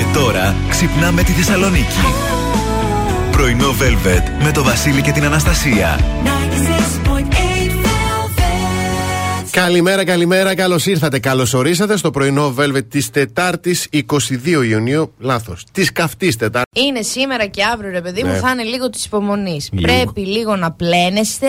Και τώρα ξυπνάμε τη Θεσσαλονίκη. Πρωινό Velvet με το Βασίλη και την Αναστασία. Καλημέρα, καλημέρα, καλώς ήρθατε. Καλώ ορίσατε στο πρωινό Velvet της Τετάρτης 22 Ιουνίου. Λάθος. Της καυτής Τετάρτης. Είναι σήμερα και αύριο, ρε παιδί μου, θα είναι λίγο της υπομονής. Πρέπει λίγο να πλενεστε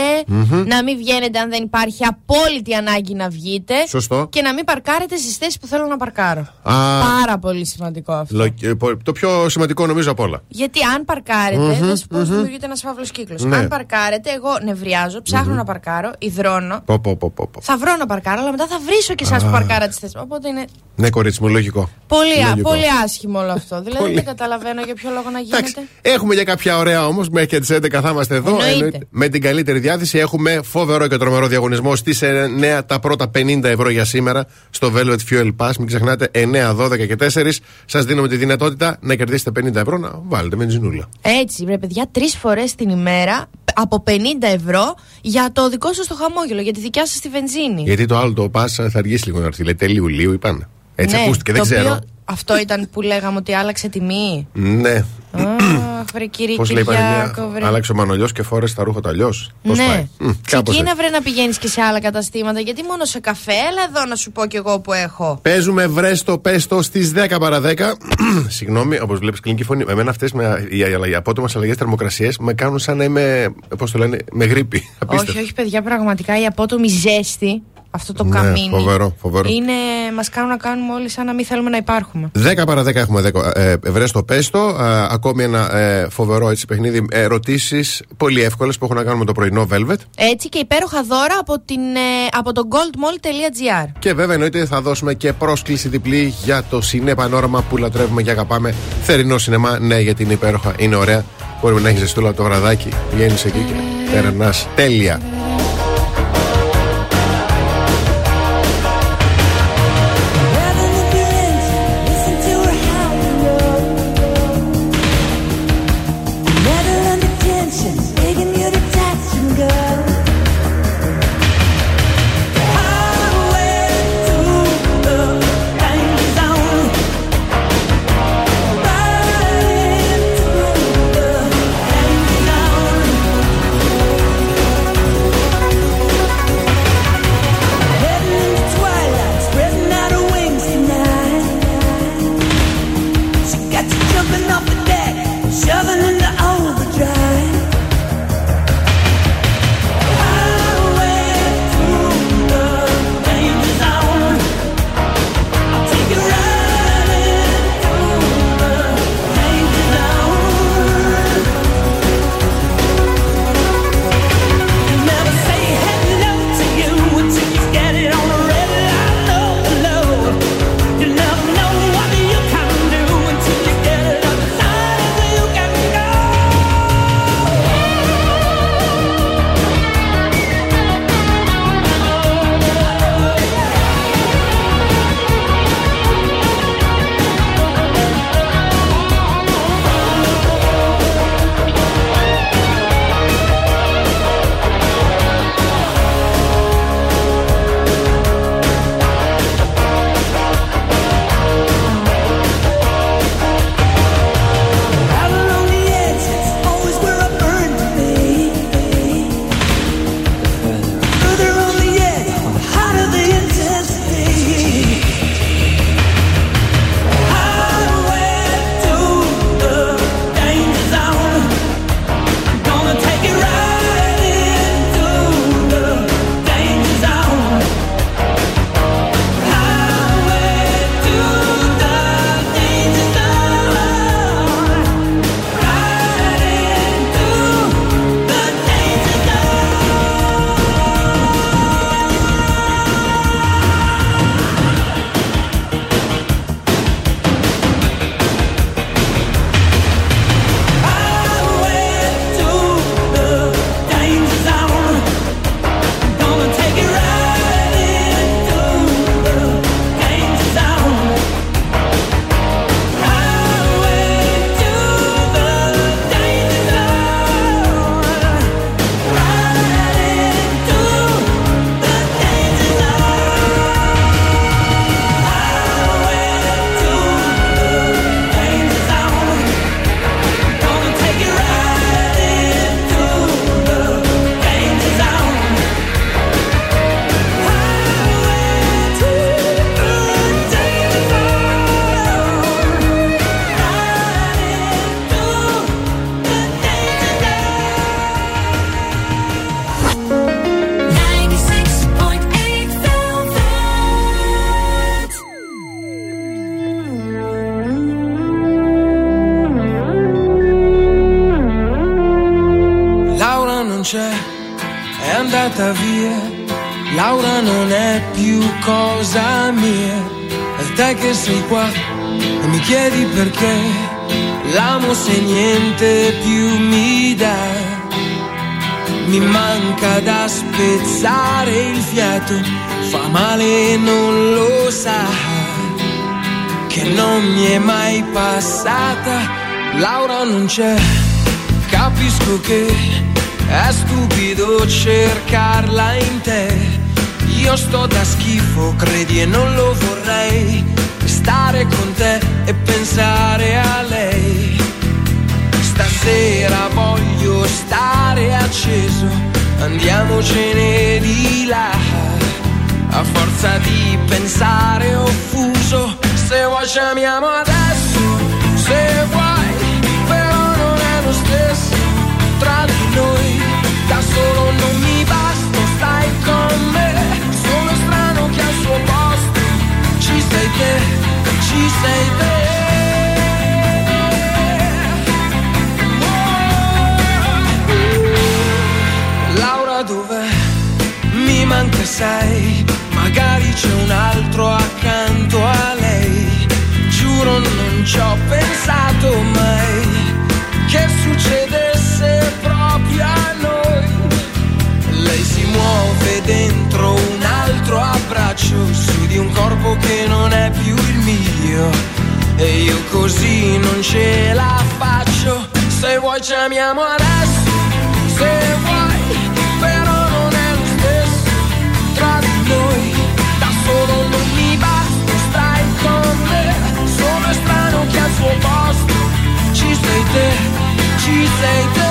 να μην βγαίνετε αν δεν υπάρχει απόλυτη ανάγκη να βγείτε. Σωστό. Και να μην παρκάρετε στις θέσεις που θέλω να παρκάρω. Α. Πάρα πολύ σημαντικό αυτό. Ε, το πιο σημαντικό νομίζω απ' όλα. Γιατί αν παρκάρετε, θα σου πω mm δημιουργείται ένας φαύλος κύκλος. Ναι. Αν παρκάρετε, εγώ νευριάζω, ψάχνω να παρκάρω, υδρώνω. Πω, πω, πω, πω, πω. Θα βρω να παρκάρω, αλλά μετά θα βρίσω και εσάς που παρκάρα τις θέσεις. Οπότε είναι Ναι, κορίτσι μου, λογικό. πολύ, α- Λογικό. πολύ άσχημο όλο αυτό. Δηλαδή Πολύ. δεν καταλαβαίνω για ποιο λόγο να γίνεται. Εντάξει, έχουμε για κάποια ωραία όμως. Μέχρι και τις 11 θα είμαστε εδώ. Εννοείται. Με την καλύτερη διάθεση έχουμε φοβερό και τρομερό διαγωνισμό στις 9 τα πρώτα 50 ευρώ για σήμερα στο Velvet Fuel Pass. Μην ξεχνάτε 9, 12 και 4. Σας δίνουμε τη δυνατότητα να κερδίσετε 50 ευρώ να βάλετε βενζινούλα. Έτσι, ρε παιδιά, τρεις φορές την ημέρα από 50 ευρώ για το δικό σας το χαμόγελο, για τη δικιά σας τη βενζίνη. Γιατί το άλλο το Pass θα αργήσει λίγο να έρθει. Λέει τέλειου Ιουλίου, είπαν. Έτσι Ναι, ακούστηκε, δεν το ξέρω. οποίο- αυτό ήταν που λέγαμε ότι άλλαξε τιμή; Ναι. Αχ, βρε κύριε Πώς λέει η Κυριάκο, παροιμία, βρε. Άλλαξε ο Μανολιός και φόρεσε τα ρούχα του αλλιώς. Πώς ναι. πάει; Μμ, κάπως Ξεκίνα έτσι. βρε να πηγαίνεις και σε άλλα καταστήματα. Γιατί μόνο σε καφέ, έλα εδώ να σου πω κι εγώ που έχω. Παίζουμε βρέστο πέστο στις 10 παρα 10. Συγγνώμη, όπως βλέπεις κλινική φωνή. Εμένα αυτές οι, οι απότομες αλλαγές θερμοκρασία με κάνουν σαν να είμαι. Πώς το λένε, με γρήπη. Απίστευτο. Όχι, όχι, παιδιά, πραγματικά η απότομη ζέστη, αυτό το Ναι, καμίνι. φοβερό, φοβερό. Είναι, μας κάνουν να κάνουμε όλοι σαν να μην θέλουμε να υπάρχουμε. 10 παρα 10 έχουμε 10, ε, βρέστο πέστο. Ε, ακόμη ένα ε, φοβερό έτσι παιχνίδι. Ερωτήσεις πολύ εύκολες που έχουν να κάνουν με το πρωινό Velvet. Έτσι και υπέροχα δώρα από, την, ε, από το goldmall.gr. Και βέβαια εννοείται θα δώσουμε και πρόσκληση διπλή για το Σινέ Πανόραμα που λατρεύουμε και αγαπάμε. Θερινό σινεμά, ναι, γιατί είναι υπέροχα, είναι ωραία. Μπορούμε να έχεις ζεστούλα από το βραδάκι. Βγαίνεις εκεί και περνάς τέλεια. Non c'è, capisco che è stupido cercarla in te. Io sto da schifo, credi e non lo vorrei. Stare con te e pensare a lei. Stasera voglio stare acceso, andiamocene di là. A forza di pensare offuso, se vuoi chiamiamo adesso, tra noi da solo non mi basta, stai con me. Sono strano che al suo posto ci sei te, ci sei te. Laura dov'è? Mi manca sei, magari c'è un altro accanto a lei. Giuro non ci ho pensato mai dentro un altro abbraccio su di un corpo che non è più il mio. E io così non ce la faccio. Se vuoi chiamiamo adesso se vuoi però non è lo stesso. Tra di noi da solo non mi basta stai con me. Sono strano che al suo posto ci sei te ci sei te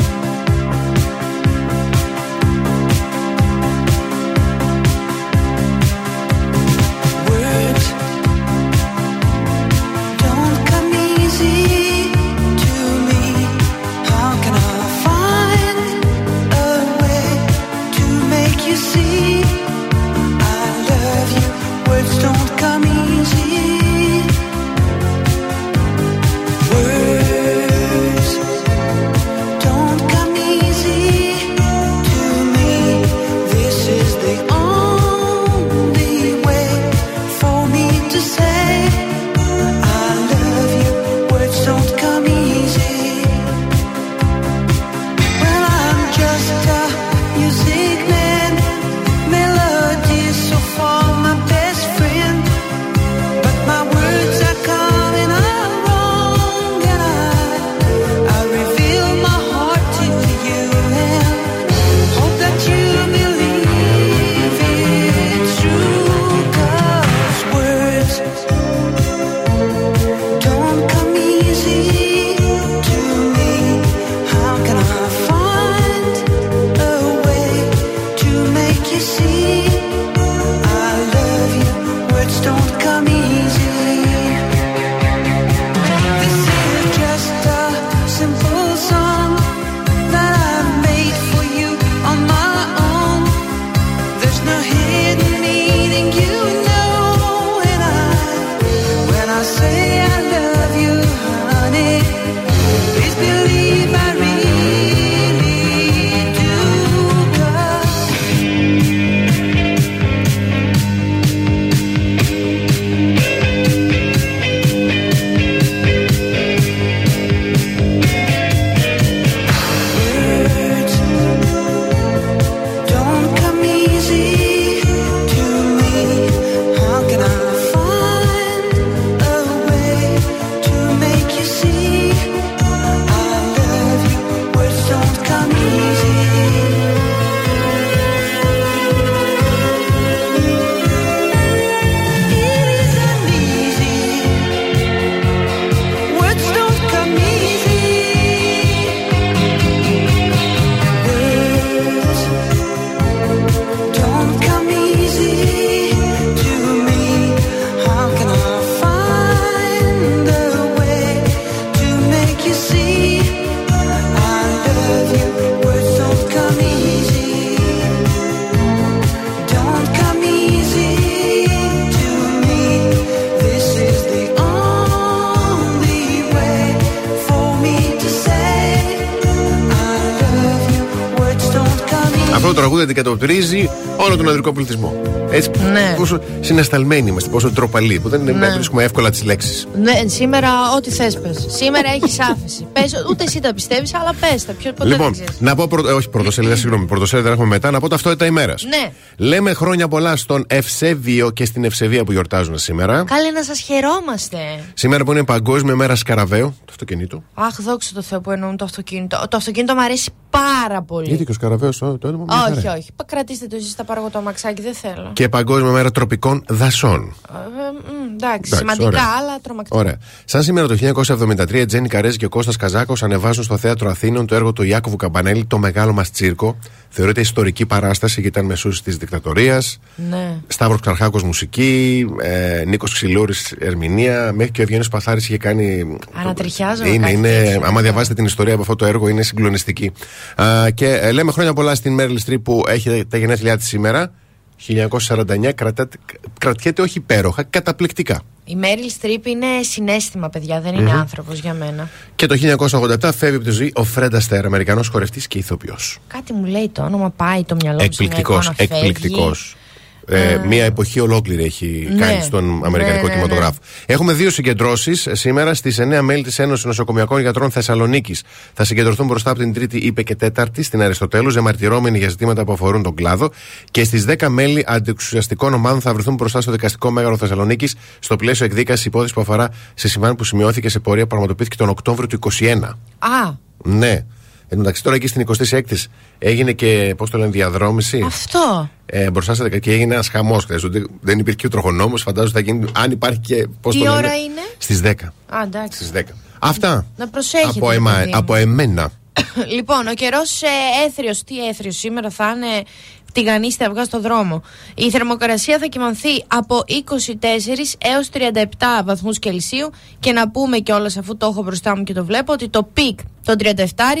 Τραγούδι αντικατοπτρίζει όλο τον ανδρικό πληθυσμό. Έτσι, Ναι. πόσο συνασταλμένοι είμαστε, πόσο τροπαλοί, που δεν Ναι. βρίσκουμε εύκολα τις λέξεις. Ναι, σήμερα ό,τι θες πες. Σήμερα έχεις άφηση. Πες, ούτε εσύ τα πιστεύεις, αλλά πες τα. Ποιο ποτέ Λοιπόν, δεν ξέρεις. να πω. Πρω... ε, όχι, πρωτοσέλιδα, συγγνώμη. Πρωτοσέλιδα έχουμε μετά. Να πω ταυτότητα ημέρας. Ναι. Λέμε χρόνια πολλά στον Ευσέβιο και στην Ευσεβία που γιορτάζουν σήμερα. Καλέ να σας χαιρόμαστε. Σήμερα που είναι Παγκόσμια Μέρα Σκαραβαίου, το αυτοκίνητο. Αχ, δόξα τω Θεώ που εννοούν το αυτοκίνητο. Το αυτοκίνητο μου αρέσει πάρα πολύ. Γιατί και ο Σκαραβαίο το, το έντομα μια όχι, χαρά. όχι. Πα, Κρατήστε το εσείς, θα πάρω εγώ το αμαξάκι, δεν θέλω. Και Παγκόσμια Μέρα Τροπικών Δασών. Ε, ε, μ, εντάξει, Εντάξει, σημαντικά, ωραία. αλλά τρομακτικά. Ωραία. Σαν σήμερα το 1973, η Τζένι Καρέζη και ο Κώστας Καζάκος ανεβάζουν στο θέατρο Αθήνων το έργο του Ιάκωβου Καμπανέλη, Το Μεγάλο Μας Τσίρκο. Θεωρείται ιστορική παράσταση γιατί ήταν μεσούση της δικτατορίας. Ναι. Σταύρος Καρχάκος μουσική, ε, Νίκος Ξυλούρης ερμηνεία, μέχρι και ο Ευγένιο Παθάρης είχε κάνει. Ανατριχιάζω Είναι, κάτι είναι, τέτοιο. άμα διαβάσετε την ιστορία από αυτό το έργο, είναι συγκλονιστική. Α, και ε, λέμε χρόνια πολλά στην Μέρλ Στρίπ που έχει τα γενέθλιά της σήμερα. 1949 κρατάτε, κρατιέται όχι υπέροχα, καταπληκτικά. Η Μέριλ Στρίπ είναι συνέστημα, παιδιά, δεν είναι άνθρωπος για μένα. Και το 1987 φεύγει από τη ζωή ο Φρέντα Αστέρ, Αμερικανός χορευτής και ηθοποιός. Κάτι μου λέει το όνομα, πάει το μυαλό μου. σε μια Εκπληκτικός, εικόνα, φεύγει. εκπληκτικός. Ε, μία εποχή ολόκληρη έχει Ναι, κάνει στον Αμερικανικό ναι, ναι, κινηματογράφο. Έχουμε δύο συγκεντρώσεις σήμερα στις 9 μέλη της Ένωσης Νοσοκομιακών Γιατρών Θεσσαλονίκης. Θα συγκεντρωθούν μπροστά από την Τρίτη, είπε και Τέταρτη, στην Αριστοτέλους, ζεμαρτυρώμενοι για ζητήματα που αφορούν τον κλάδο. Και στις 10 μέλη αντιεξουσιαστικών ομάδων θα βρεθούν μπροστά στο Δικαστικό Μέγαρο Θεσσαλονίκης στο πλαίσιο εκδίκασης υπόθεσης που αφορά σε συμβάν που σημειώθηκε σε πορεία που πραγματοποιήθηκε τον Οκτώβριο του 2021. Α, Ναι. Εν τω μεταξύ τώρα εκεί στην 26η έγινε και, πώς το λένε, διαδρόμηση. αυτό. Ε, μπροστά στα και έγινε ένας χαμός. Δεν υπήρχε και ο τροχονόμος. Φαντάζομαι θα γίνει. Αν υπάρχει και. Πώς Τι το λένε, ώρα είναι; Στις 10. Α, εντάξει. Στις 10. Αυτά. Να προσέχετε, Από, ρε εμα- παιδί μου. από εμένα. λοιπόν, ο καιρός ε, αίθριος, τι αίθριος σήμερα θα είναι τηγανίστε αυγά στο δρόμο. Η θερμοκρασία θα κοιμανθεί από 24 έως 37 βαθμούς Κελσίου και να πούμε κιόλας αφού το έχω μπροστά μου και το βλέπω ότι το peak το 37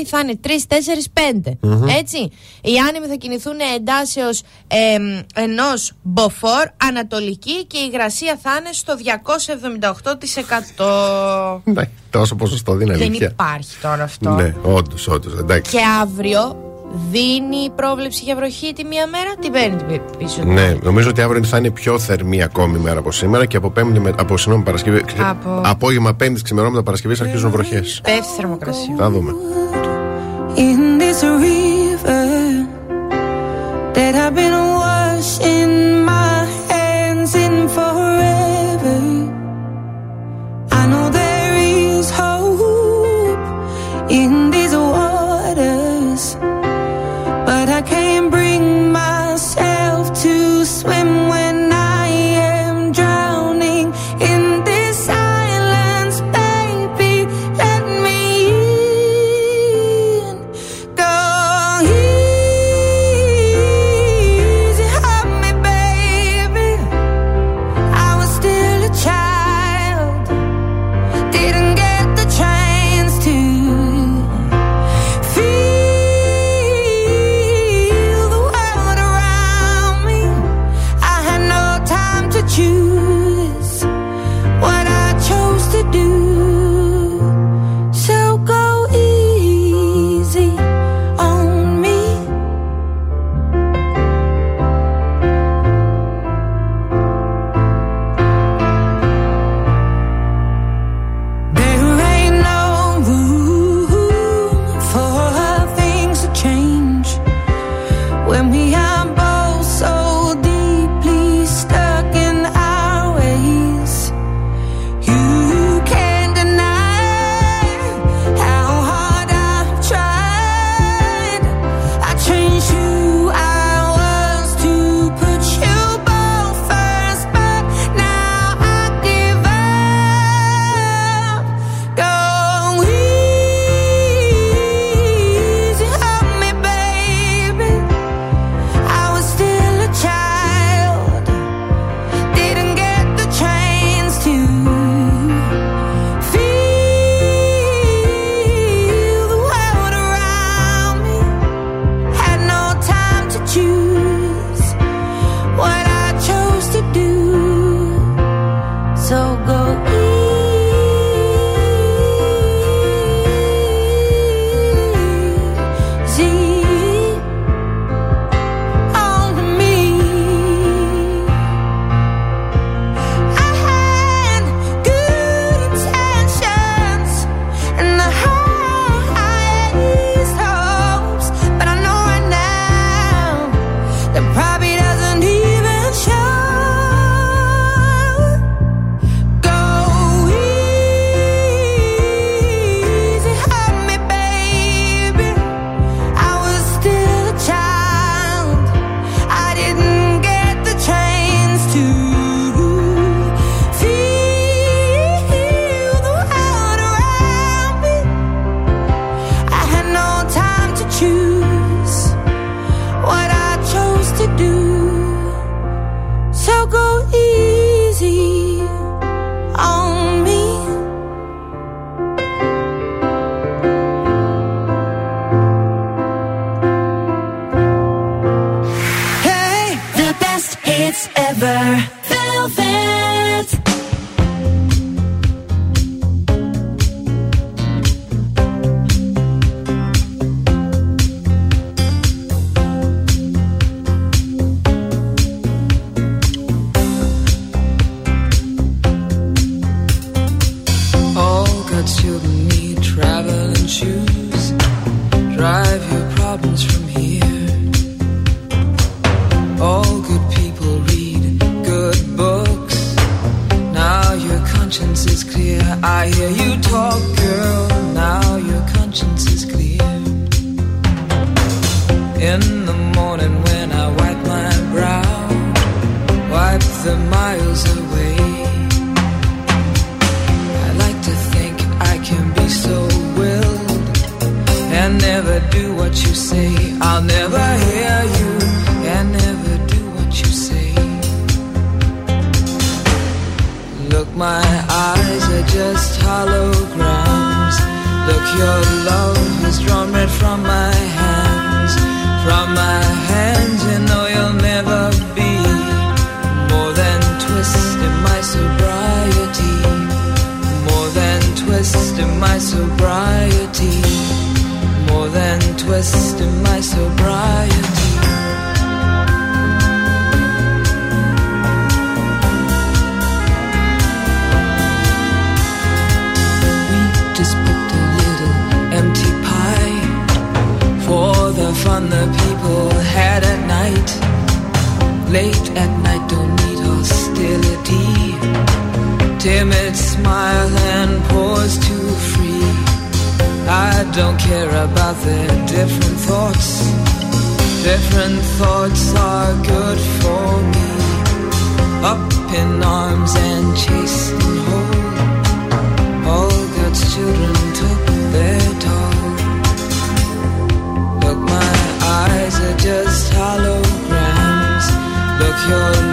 θα είναι 3, 4, 5. Έτσι. Οι άνεμοι θα κινηθούν εντάσεως ε, ενός μποφόρ ανατολική και η υγρασία θα είναι στο 278%. Ναι, τόσο ποσοστό δεν είναι Δεν αλήθεια. υπάρχει τώρα αυτό. Ναι, όντως, όντως. Εντάξει. Και αύριο δίνει πρόβλεψη για βροχή τη μία μέρα, την παίρνει την πι- πίσω. Ναι, νομίζω ότι αύριο θα είναι πιο θερμή ακόμη μέρα από σήμερα και από, πέμπτη, με- από συγγνώμη, Παρασκευή. Από- Απόγευμα Πέμπτης ξημερώματα Παρασκευής αρχίζουν βροχές. Πέφτει η θερμοκρασία. Θα δούμε. in this river that I've been you say. dressed in my sobriety. We just booked a little empty pie for the fun the people had at night. Late at night, don't need hostility. Timid smile don't care about their different thoughts. Different thoughts are good for me. Up in arms and chasing home. All God's children took their toll. Look, my eyes are just holograms. Look, your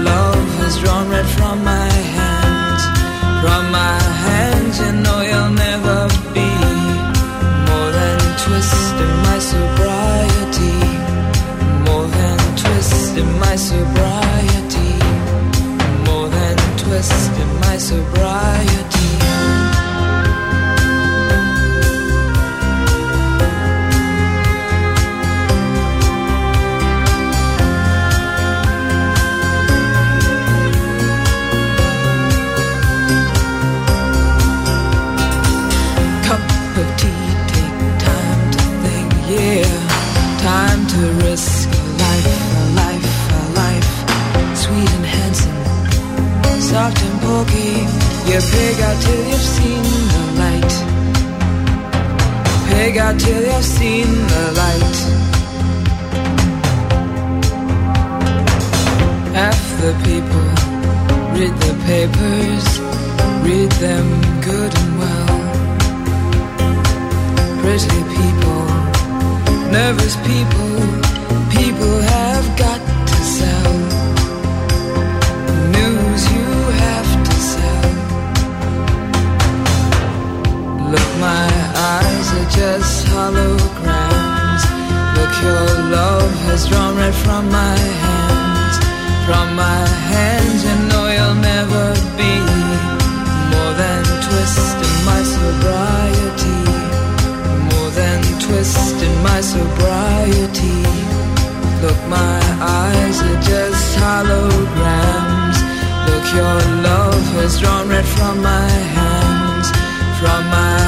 You pig out till you've seen the light. Pig out till you've seen the light. Half the people read the papers, read them good and well. Pretty people, nervous people walls are just holograms. Look, your love has drawn right from my hands. From my hands, you know you'll never be more than twist in my sobriety. More than twist in my sobriety. Look, my eyes are just holograms. Look, your love has drawn red right from my hands, from my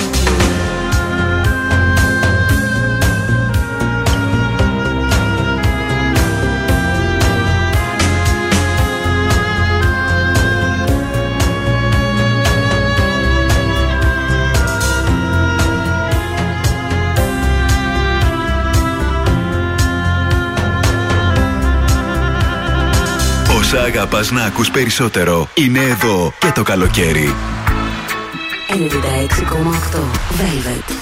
όσα αγαπάς να ακούς περισσότερο είναι εδώ και το καλοκαίρι. 96,8 Velvet.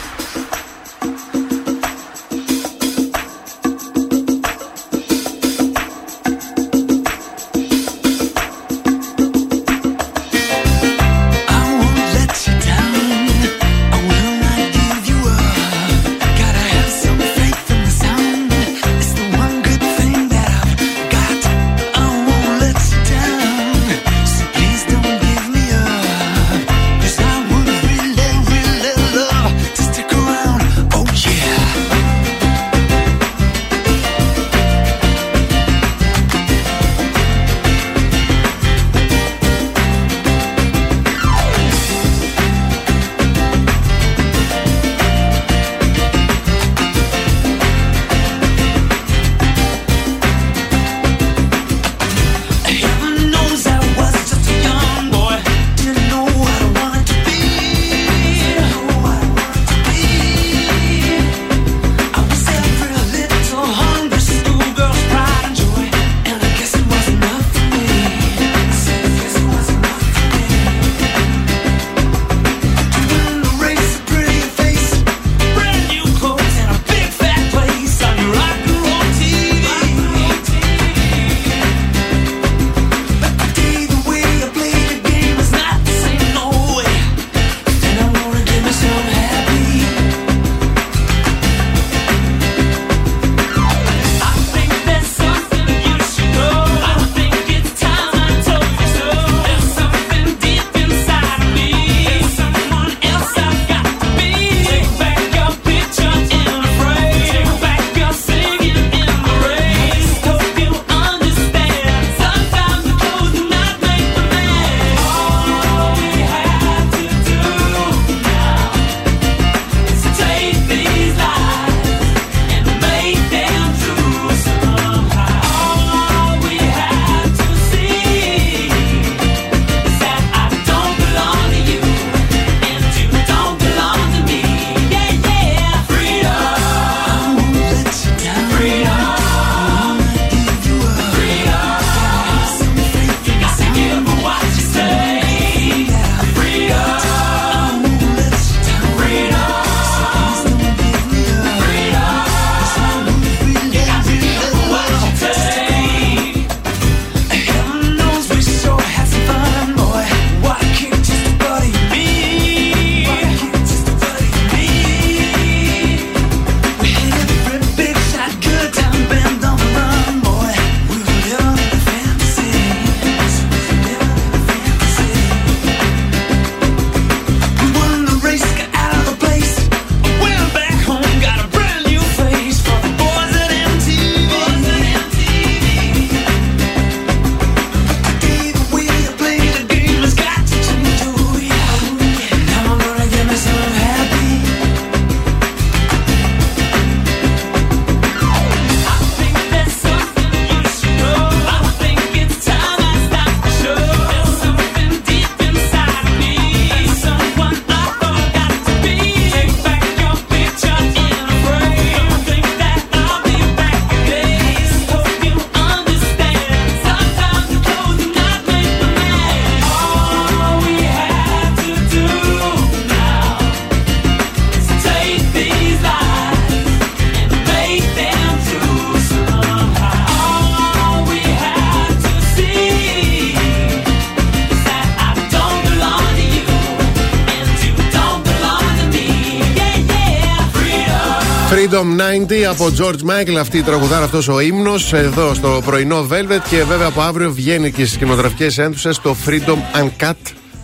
Από George Michael. Αυτή η τραγουδάρα, αυτός ο ύμνος εδώ στο πρωινό Velvet. Και βέβαια από αύριο βγαίνει και στις κινηματογραφικές αίθουσες το Freedom Uncut.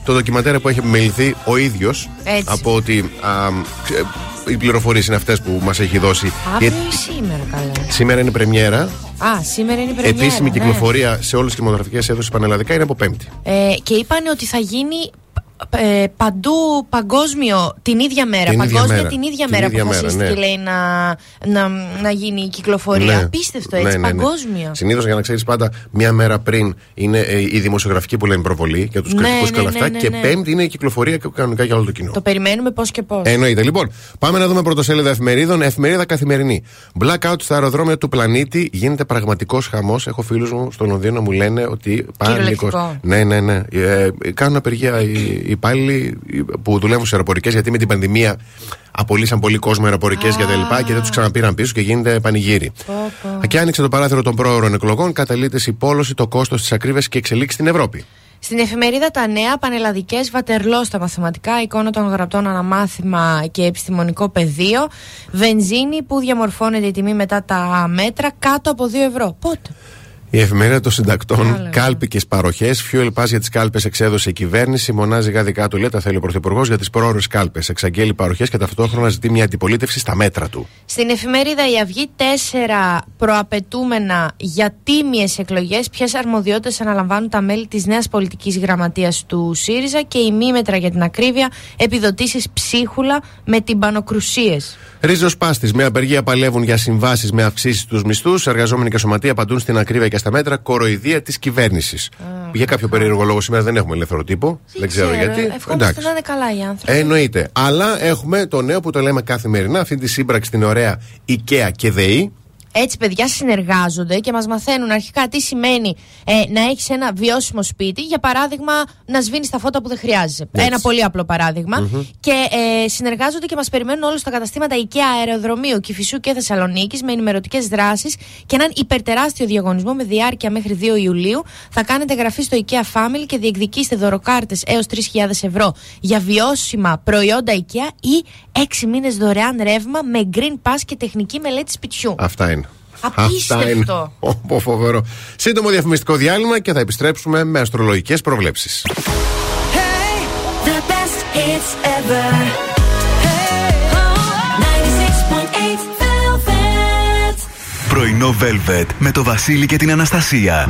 Το ντοκιματέρ που έχει επιμεληθεί ο ίδιος. Από ότι α, οι πληροφορίες είναι αυτές που μας έχει δώσει. Αύριο ή σήμερα, καλά. Σήμερα είναι πρεμιέρα. Α, σήμερα είναι η πρεμιέρα. Επίσημη ναι. κυκλοφορία σε όλες τις κινηματογραφικές αίθουσες πανελλαδικά είναι από Πέμπτη. Ε, και είπαν ότι θα γίνει ε, παντού παγκόσμιο την ίδια μέρα. Την ίδια παγκόσμια μέρα. την ίδια Την μέρα ίδια που μέρα, αποφασίστηκε ναι. λέει να, να, να γίνει η κυκλοφορία. Απίστευτο έτσι, παγκόσμιο. Συνήθως για να ξέρεις πάντα, μία μέρα πριν είναι ε, η δημοσιογραφική που λένε προβολή για τους Ναι, κριτικούς και όλα ναι, αυτά. ναι, και ναι. Πέμπτη είναι η κυκλοφορία και κανονικά για όλο το κοινό. Το περιμένουμε πώς και πώς. Εννοείται. Λοιπόν, πάμε να δούμε πρωτοσέλιδα εφημερίδων. Εφημερίδα καθημερινή. Blackout στα αεροδρόμια του πλανήτη γίνεται πραγματικός χαμός. Έχω φίλους μου στο Λονδίνο μου λένε ότι Κυριολεκτικό. πανικό. Ναι, ναι, ναι. Ε, κάνουν απεργία οι, οι υπάλληλοι που δουλεύουν σε αεροπορικές γιατί με την πανδημία απολύσαν πολύ κόσμο αεροπορικές και τα λοιπά και δεν τους ξαναπήραν πίσω και γίνεται πανηγύρι. Πω, πω. Και άνοιξε το παράθυρο των πρόωρων εκλογών, καταλείται η πόλωση, το κόστος της ακρίβειας και εξελίξεις στην Ευρώπη. Στην εφημερίδα Τα Νέα, πανελλαδικές βατερλό στα μαθηματικά, εικόνα των γραπτών αναμάθημα και επιστημονικό πεδίο. Βενζίνη που διαμορφώνεται η τιμή μετά τα μέτρα κάτω από 2 ευρώ. Πότε; Η εφημερίδα των συντακτών, Καλά. κάλπικες παροχές, fuel pass για τις κάλπες εξέδωσε η κυβέρνηση. Μονάζει γαδικά του λέει τα θέλει ο Πρωθυπουργός για τις πρόορε κάλπες. Εξαγγέλει παροχές και ταυτόχρονα ζητεί μια αντιπολίτευση στα μέτρα του. Στην εφημερίδα Η Αυγή, τέσσερα προαπαιτούμενα για τίμιες εκλογές. Ποιες αρμοδιότητες αναλαμβάνουν τα μέλη της νέας πολιτικής γραμματείας του ΣΥΡΙΖΑ και η μήμετρα για την ακρίβεια, επιδοτήσεις ψίχουλα με τυμπανοκρουσίες. Ρίζος Πάστης. Με απεργία παλεύουν για συμβάσεις με αυξήσεις στους μισθούς. Εργαζόμενοι και σωματεία απαντούν στην ακρίβεια και στα μέτρα. Κοροϊδία της κυβέρνησης. Για κάποιο περίεργο λόγο σήμερα δεν έχουμε ελεύθερο τύπο. Δεν, ξέρω, γιατί. Ευχόμαστε να είναι καλά οι άνθρωποι. Εννοείται. Αλλά έχουμε το νέο που το λέμε καθημερινά, αυτή τη σύμπραξη την ωραία IKEA και ΔΕΗ. Έτσι, παιδιά συνεργάζονται και μας μαθαίνουν αρχικά τι σημαίνει ε, να έχεις ένα βιώσιμο σπίτι. Για παράδειγμα, να σβήνεις τα φώτα που δεν χρειάζεσαι. Έτσι. Ένα πολύ απλό παράδειγμα. Και ε, συνεργάζονται και μας περιμένουν όλου στα καταστήματα IKEA αεροδρομίου Κυφισού και Θεσσαλονίκης με ενημερωτικές δράσεις και έναν υπερτεράστιο διαγωνισμό με διάρκεια μέχρι 2 Ιουλίου. Θα κάνετε γραφή στο IKEA Family και διεκδικήστε δωροκάρτες έως 3.000 ευρώ για βιώσιμα προϊόντα IKEA ή 6 μήνες δωρεάν ρεύμα με Green Pass και τεχνική μελέτη σπιτιού. Αυτά είναι. Απίστευτο. Αυτά είναι. Ω, φοβερό. Σύντομο διαφημιστικό διάλειμμα και θα επιστρέψουμε με αστρολογικές προβλέψεις. The best hits ever. Oh, 96.8 Velvet. Πρωινό Velvet με το Βασίλη και την Αναστασία.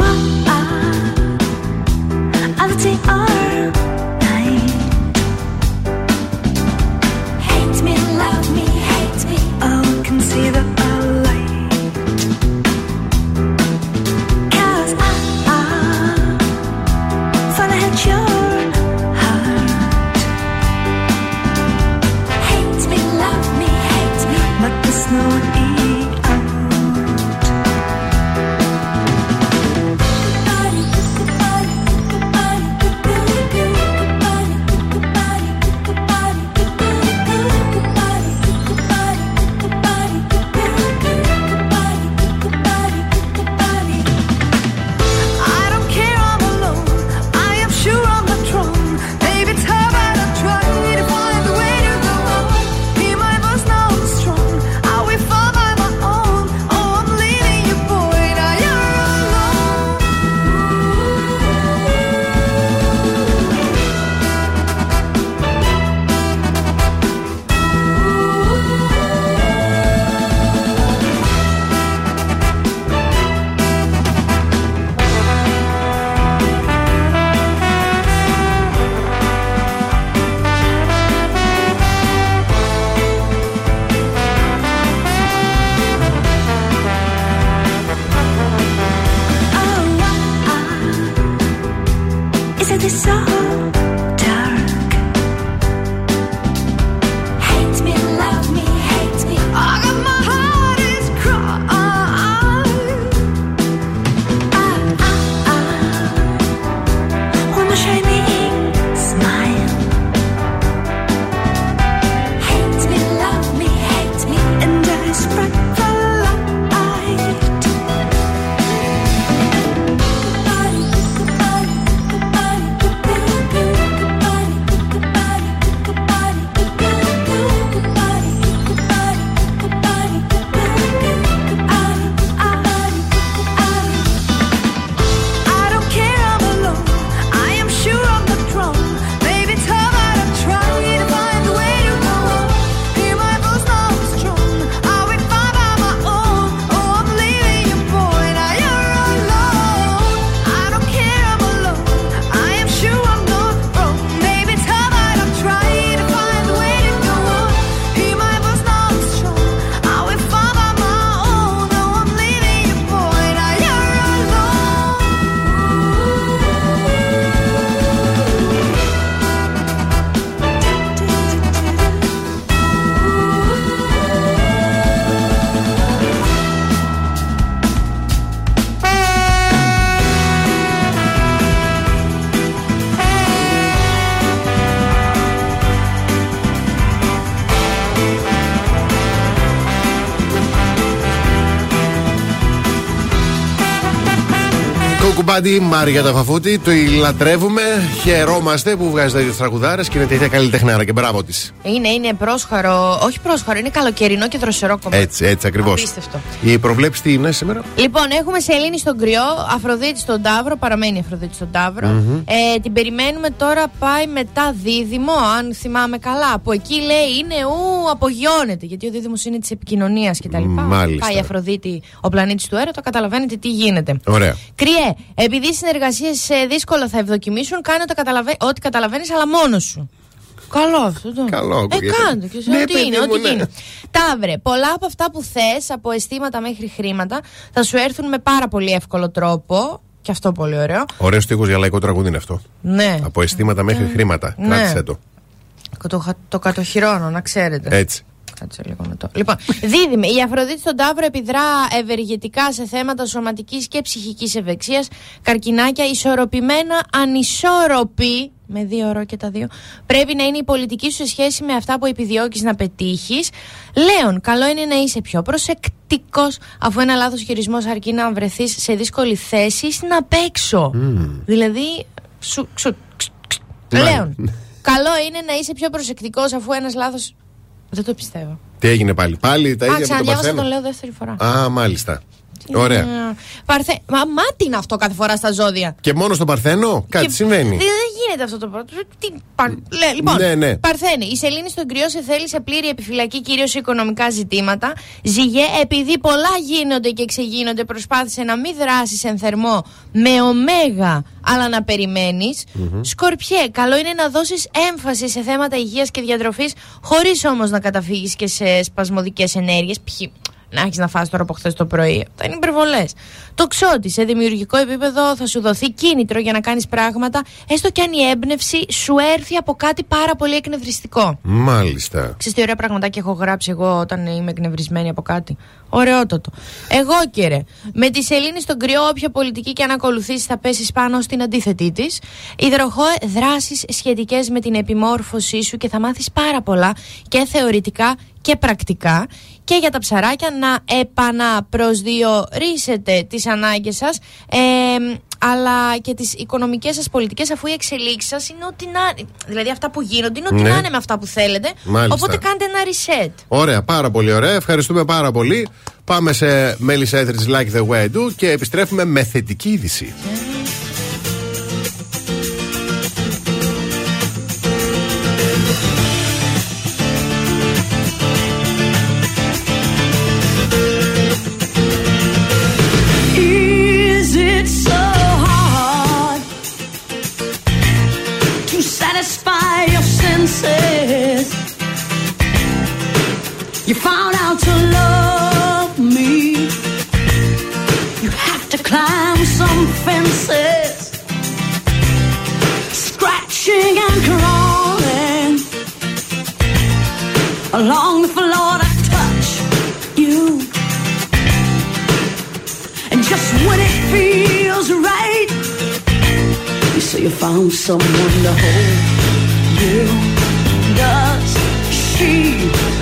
are, are the TR. Κοκουμπάντι, Μάρια τα Φαφούτη, το λατρεύουμε. Χαιρόμαστε που βγάζει τέτοιες τραγουδάρες και είναι τέτοια καλλιτεχνάρα και μπράβο της. Είναι, είναι πρόσχαρο, όχι πρόσχαρο, είναι καλοκαιρινό και δροσερό κομμάτι. Έτσι, έτσι ακριβώς. Απίστευτο. Η προβλέψη τι είναι σήμερα; Λοιπόν, έχουμε Σελήνη στον κρυό, Αφροδίτη στον Ταύρο, παραμένει Αφροδίτη στον ταυρο Ε, την περιμένουμε τώρα, πάει μετά Δίδυμο, αν θυμάμαι καλά. Από εκεί λέει είναι ου, απογειώνεται. Γιατί ο Δίδυμος είναι της επικοινωνίας κτλ. Μάλιστα. Πάει η Αφροδίτη, ο πλανήτης του έρωτα, καταλαβαίνετε τι γίνεται. Ωραία. Κρυέ, επειδή οι συνεργασίες δύσκολα θα ευδοκιμήσουν, κάνε ό,τι καταλαβα- ό,τι καταλαβαίνεις, αλλά μόνος σου. Καλό αυτό. Το. Καλό Ε, ακούγεται. κάντε και σε Ναι, ό,τι παιδί είναι, μου, ό,τι ναι. γίνει. Ταύρε, πολλά από αυτά που θες, από αισθήματα μέχρι χρήματα, θα σου έρθουν με πάρα πολύ εύκολο τρόπο. Και αυτό πολύ ωραίο. Ωραίος τείχος για λαϊκό τραγούδι είναι αυτό. Ναι. Από αισθήματα μέχρι χρήματα. Ναι. Κράτησε το. Το, το κατοχυρώνω, να ξέρετε. Έτσι. Κάτσε λίγο να το. Λοιπόν, δίδυμη. Η Αφροδίτη στον Ταύρο επιδρά ευεργετικά σε θέματα σωματικής και ψυχικής ευεξίας. Καρκινάκια ισορροπημένα, ανισόρροπη. Με δύο ρο και τα δύο. Πρέπει να είναι η πολιτική σου σε σχέση με αυτά που επιδιώκεις να πετύχεις. Λέων, καλό είναι να είσαι πιο προσεκτικός, αφού ένα λάθος χειρισμός αρκεί να βρεθείς σε δύσκολη θέση στην απέξω. Δηλαδή, σου, σου, ξ, ξ, Ναι. Λέων, καλό είναι να είσαι πιο προσεκτικός, αφού ένας λάθο. Δεν το πιστεύω. Τι έγινε πάλι; Πάλι τα Α, ίδια με τον ξαναδιάβασα τον Παρθένο. λέω δεύτερη φορά. Α, μάλιστα. Ωραία. Ε, Παρθε... Μα μάτι είναι αυτό κάθε φορά στα ζώδια; Και μόνο στον Παρθένο; Κάτι Και- συμβαίνει. Δεν, δεν γίνεται αυτό το πρώτο. Τι, πα... Λέ, λοιπόν, Ναι, ναι. Παρθένη, η Σελήνη στον κρυό σε θέλει σε πλήρη επιφυλακή κυρίως σε οικονομικά ζητήματα. Ζυγέ, επειδή πολλά γίνονται και ξεγίνονται, προσπάθησε να μην δράσεις εν θερμό με ωμέγα, αλλά να περιμένεις. Σκορπιέ, καλό είναι να δώσεις έμφαση σε θέματα υγείας και διατροφής, χωρίς όμως να καταφύγεις και σε σπασμωδικές ενέργειες. Π.χ. να έχεις να φας τώρα από χθες το πρωί. Αυτά είναι υπερβολές. Το ξότι σε δημιουργικό επίπεδο θα σου δοθεί κίνητρο για να κάνεις πράγματα, έστω και αν η έμπνευση σου έρθει από κάτι πάρα πολύ εκνευριστικό. Μάλιστα. Ξέρεις τι ωραία πραγματάκια έχω γράψει εγώ όταν είμαι εκνευρισμένη από κάτι; Ωραιότατο. Εγώ κύριε, με τη σελήνη στον κρυό, όποια πολιτική και αν ακολουθήσει θα πέσεις πάνω στην αντίθετή της. Υδροχό, δράσεις σχετικές με την επιμόρφωσή σου και θα μάθεις πάρα πολλά και θεωρητικά και πρακτικά. Και για τα ψαράκια να επαναπροσδιορίσετε τις ανάγκες σας ε, αλλά και τις οικονομικές σας πολιτικές αφού οι εξελίξεις σας είναι ό,τι να δηλαδή αυτά που γίνονται είναι ό,τι Ναι. να είναι με αυτά που θέλετε Μάλιστα. οπότε κάντε ένα reset Ωραία, πάρα πολύ ωραία. Ευχαριστούμε πάρα πολύ. Πάμε σε Μέλισσα Έθριτ Like the Way I Do και επιστρέφουμε με θετική είδηση. Is You found out to love me. You have to climb some fences, scratching and crawling along the floor to touch you. And just when it feels right, you say you found someone to hold you. Does she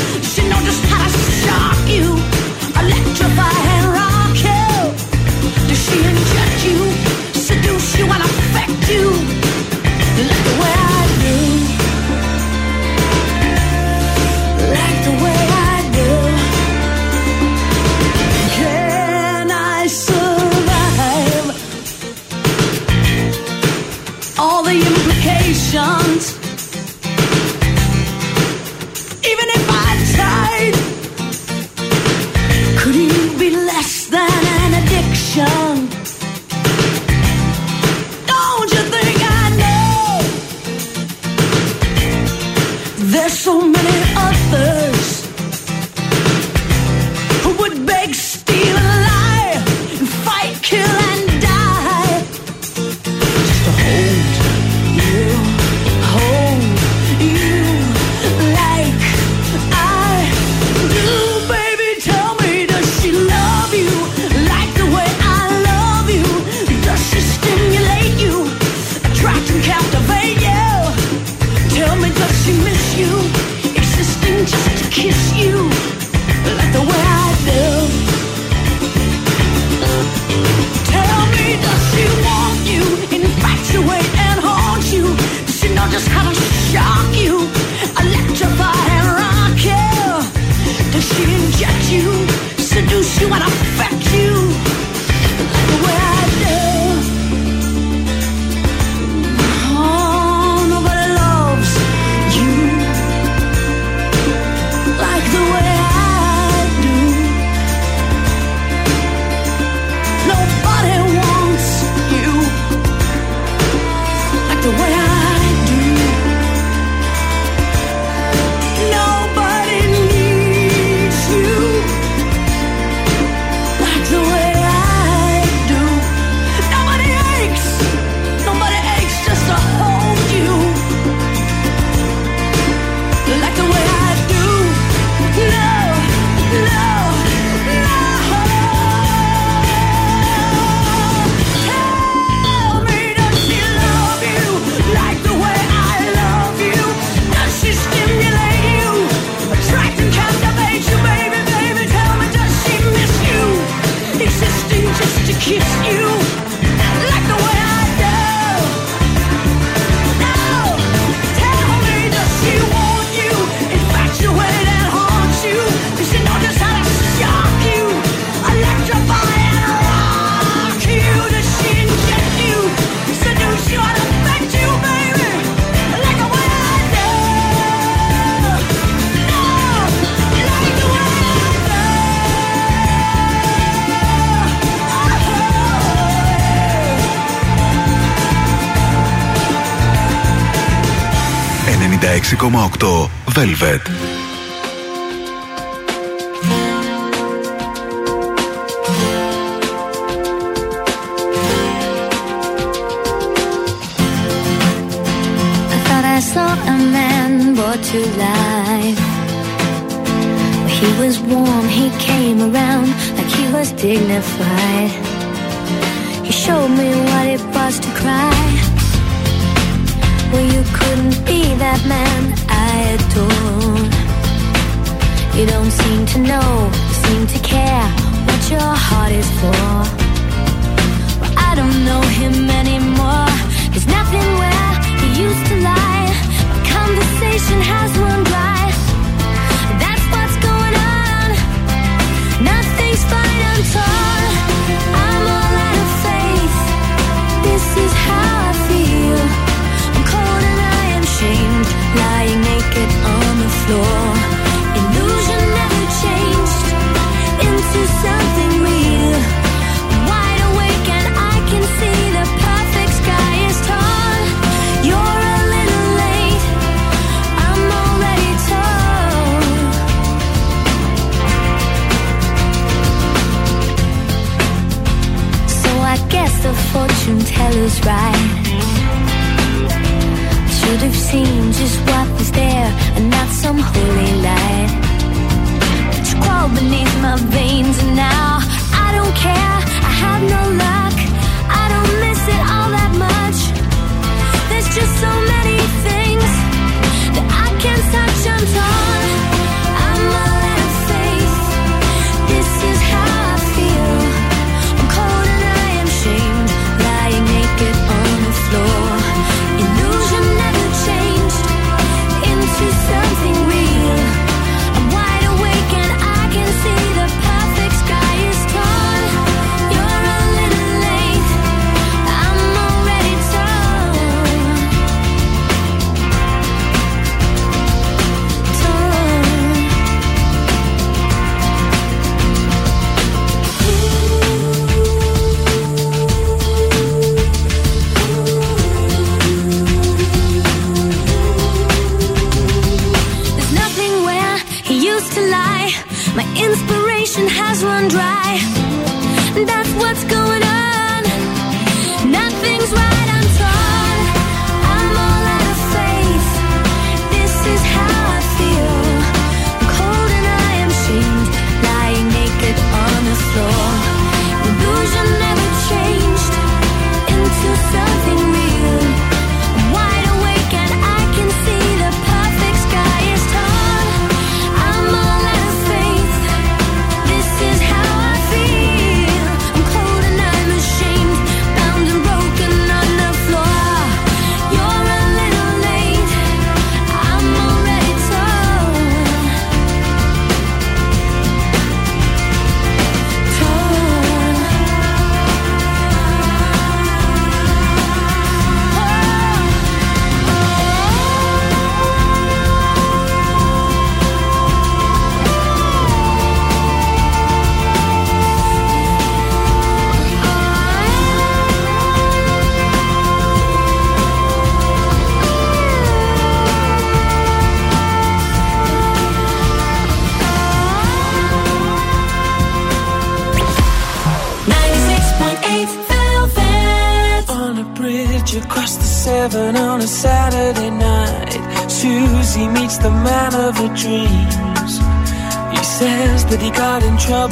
electrify less than an addiction? Don't you think I know? There's so many others Velvet.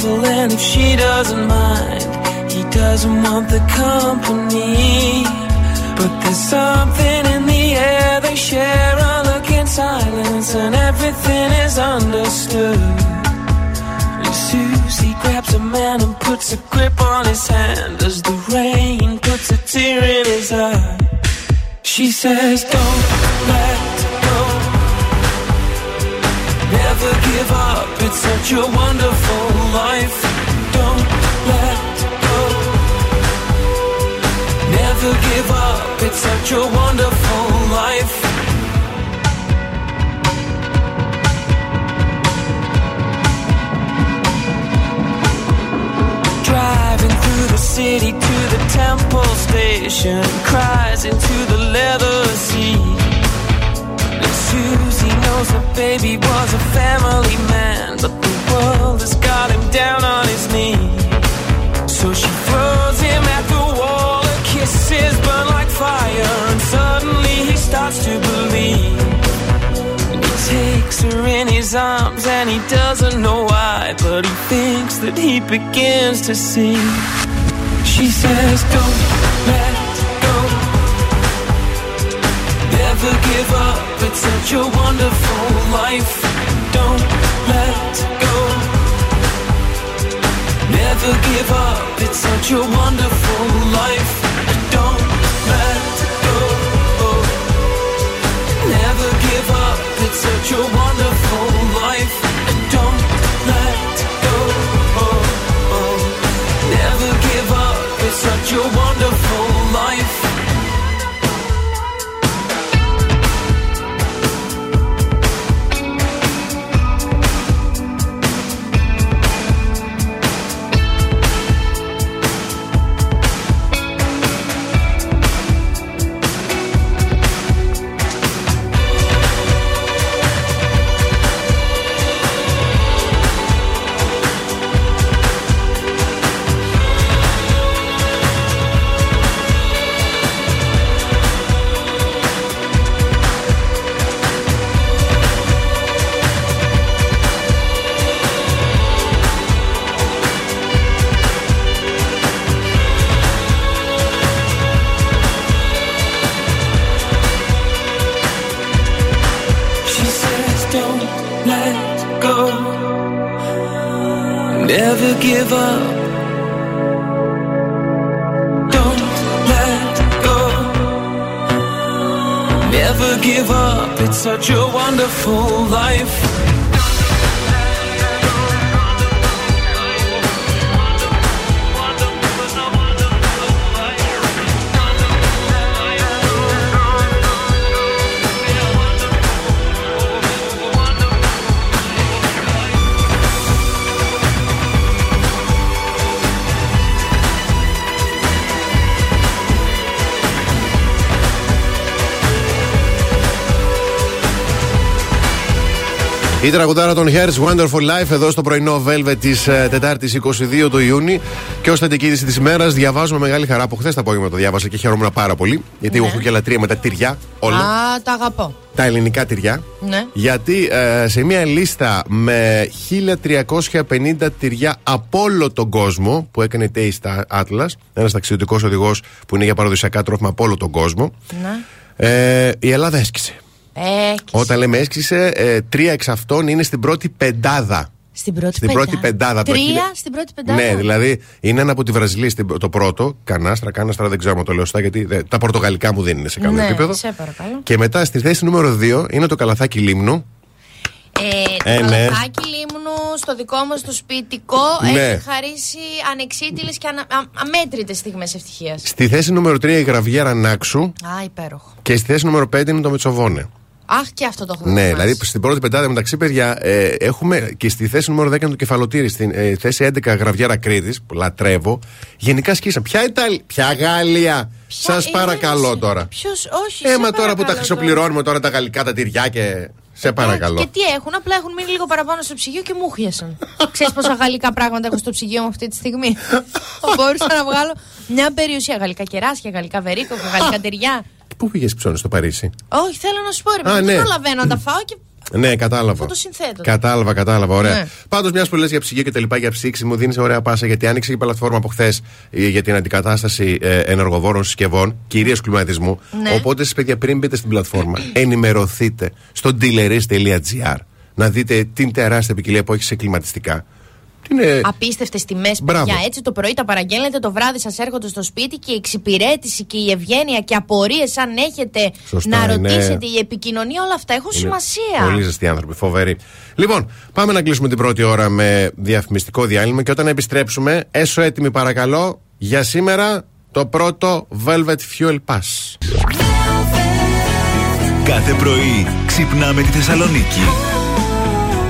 trouble, and if she doesn't mind, he doesn't want the company. But there's something in the air, they share a look in silence, and everything is understood. Susie grabs a man and puts a grip on his hand as the rain puts a tear in his eye. She says, Don't let go. Never give up, it's such a wonderful never give up. It's such a wonderful life. Driving through the city to the temple station, cries into the leather seat. And Susie knows her baby was a family man, but the world has got him down on his knee. So she throws him at fire, and suddenly he starts to believe. And he takes her in his arms, and he doesn't know why, but he thinks that he begins to see. She says, Don't let go. Never give up, it's such a wonderful life. Don't let go. Never give up, it's such a wonderful life. You're wonderful. Η τραγουδάρα των Hairs Wonderful Life εδώ στο πρωινό Velvet της Τετάρτης 22 του Ιούνιου. Και ως θετική είδηση της ημέρας διαβάζουμε μεγάλη χαρά που χθες το απόγευμα το διάβασα και χαιρόμουν πάρα πολύ. Γιατί Ναι. έχω και λατρεία με τα τυριά όλα. Α, τα αγαπώ. Τα ελληνικά τυριά. Ναι. Γιατί ε, σε μια λίστα με 1350 τυριά από όλο τον κόσμο που έκανε Taste Atlas, ένας ταξιδιωτικός οδηγός που είναι για παραδοσιακά τρόφιμα από όλο τον κόσμο, Ναι. ε, η Ελλάδα έσκησε. Έχει. Όταν λέμε έσκησε, ε, τρία εξ αυτών είναι στην πρώτη πεντάδα. Στην πρώτη Στην πεντάδα. πρώτη πεντάδα. το Τρία χίλια- στην πρώτη πεντάδα. Ναι, δηλαδή είναι ένα από τη Βραζιλία στην- το πρώτο. Κανάστρα, κάναστρα, δεν ξέρω αν το λέω σωστά γιατί δεν- τα πορτογαλικά μου δεν είναι σε κανένα Ναι, επίπεδο. σε παρακαλώ. Και μετά στη θέση νούμερο 2 είναι το καλαθάκι λίμνου. Ε, Ε, το ναι. καλαθάκι λίμνου στο δικό μας το σπιτικό Ναι. έχει χαρίσει ανεξίτηλες και ανα, α, αμέτρητες στιγμές ευτυχίας. Στη θέση νούμερο 3 η γραβιέρα Νάξου. Α, υπέροχο. Και στη θέση νούμερο 5 είναι το Μετσοβόνε. Αχ, και αυτό το έχουμε Ναι, δοκιμάσει. δηλαδή στην πρώτη πεντάδα μεταξύ, παιδιά, ε, έχουμε και στη θέση νούμερο 10 είναι το κεφαλοτήρι. Στην ε, θέση 11 γραβιέρα Κρήτης, που λατρεύω. Γενικά σκίσα. Ποια Ιταλία, ποια Γαλλία. Ποια- Σας ε, παρακαλώ δεν- τώρα. Ποιος, όχι, Έμα σε τώρα που τα παρακαλώ χρυσοπληρώνουμε τώρα τα γαλλικά τα τυριά και. Σε τώρα. παρακαλώ. Και τι έχουν, απλά έχουν μείνει λίγο παραπάνω στο ψυγείο και μου χιάσαν. Ξέρεις πόσα γαλλικά πράγματα έχω στο ψυγείο μου αυτή τη στιγμή; Θα μπορούσα να βγάλω μια περιουσία. Γαλλικά κεράσια, γαλλικά βερίκοκα, γαλλικά τυριά. Πού πήγες ψώνεις στο Παρίσι; Όχι, θέλω να σου πω, ρε, Α, παιδί, ναι. δεν προλαβαίνω να τα φάω και Ναι, κατάλαβα. Φωτοσυνθέτω. Κατάλαβα, κατάλαβα. Ωραία. Ναι. Πάντως, μιας που λες για ψυγείο και τα λοιπά, για ψήξη, μου δίνεις ωραία πάσα γιατί άνοιξε η πλατφόρμα από χθες για την αντικατάσταση ε, ενεργοβόρων συσκευών, κυρίως κλιματισμού. Ναι. Οπότε, εσείς, παιδιά, πριν μπείτε στην πλατφόρμα, ενημερωθείτε στο dealeris.gr να δείτε την τεράστια ποικιλία που έχει σε κλιματιστικά. Είναι... Απίστευτες τιμές, Μπράβο. παιδιά. Έτσι το πρωί τα παραγγέλνετε, το βράδυ σας έρχονται στο σπίτι και η εξυπηρέτηση και η ευγένεια και απορίες, αν έχετε Σωστά, να είναι- ρωτήσετε, η επικοινωνία, όλα αυτά έχουν Είναι σημασία. Πολύ ζεστοί άνθρωποι, φοβεροί. Λοιπόν, πάμε να κλείσουμε την πρώτη ώρα με διαφημιστικό διάλειμμα και όταν επιστρέψουμε, έσω έτοιμοι παρακαλώ για σήμερα το πρώτο Velvet Fuel Pass. Κάθε πρωί ξυπνάμε τη Θεσσαλονίκη.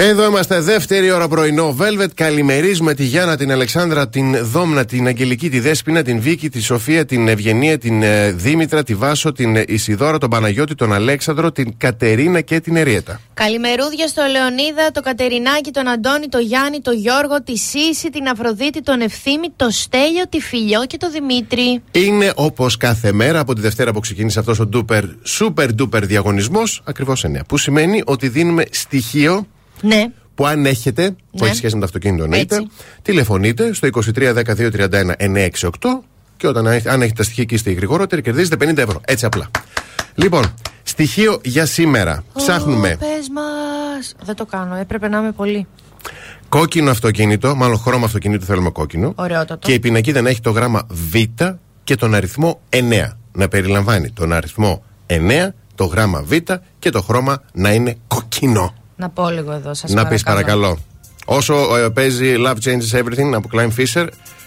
96.8 Velvet. Εδώ είμαστε, δεύτερη ώρα πρωινό. Velvet, καλημερίζουμε τη Γιάννα, την Αλεξάνδρα, την Δόμνα, την Αγγελική, τη Δέσπινα, την Βίκη, τη Σοφία, την Ευγενία, την ε, Δήμητρα, τη Βάσο, την ε, Ισιδώρα, τον Παναγιώτη, τον Αλέξανδρο, την Κατερίνα και την Εριέτα. Καλημερούδια στο Λεωνίδα, το Κατερινάκη, τον Αντώνη, τον Γιάννη, τον Γιώργο, τη Σύση, την Αφροδίτη, τον Ευθύμη, το Στέλιο, τη Φιλιό και το Δημήτρη. Είναι όπως κάθε μέρα από τη Δευτέρα που ξεκίνησε αυτός ο ντούπερ, super duper διαγωνισμός, ακριβώς 9. Που σημαίνει ότι δίνουμε στοιχείο Ναι. που αν έχετε, που Ναι. έχει σχέση με το αυτοκίνητο εννοείται, Έτσι. τηλεφωνείτε στο 23 12 31 968 και όταν αν έχετε- αν έχετε τα στοιχεία και είστε οι γρηγορότεροι, κερδίζετε 50 ευρώ. Έτσι απλά. Λοιπόν, στοιχείο για σήμερα. Ψάχνουμε Πες μας. Δεν το κάνω, έπρεπε να είμαι πολύ. κόκκινο αυτοκίνητο, μάλλον χρώμα αυτοκίνητο θέλουμε κόκκινο. Ωραιότατο. Και η πινακίδα να έχει το γράμμα Β και τον αριθμό 9. Να περιλαμβάνει τον αριθμό 9, το γράμμα Β και το χρώμα να είναι κοκκινό. Να πω λίγο εδώ, σας Να πεις παρακαλώ. Όσο ε, παίζει Love Changes Everything από Climie Fisher,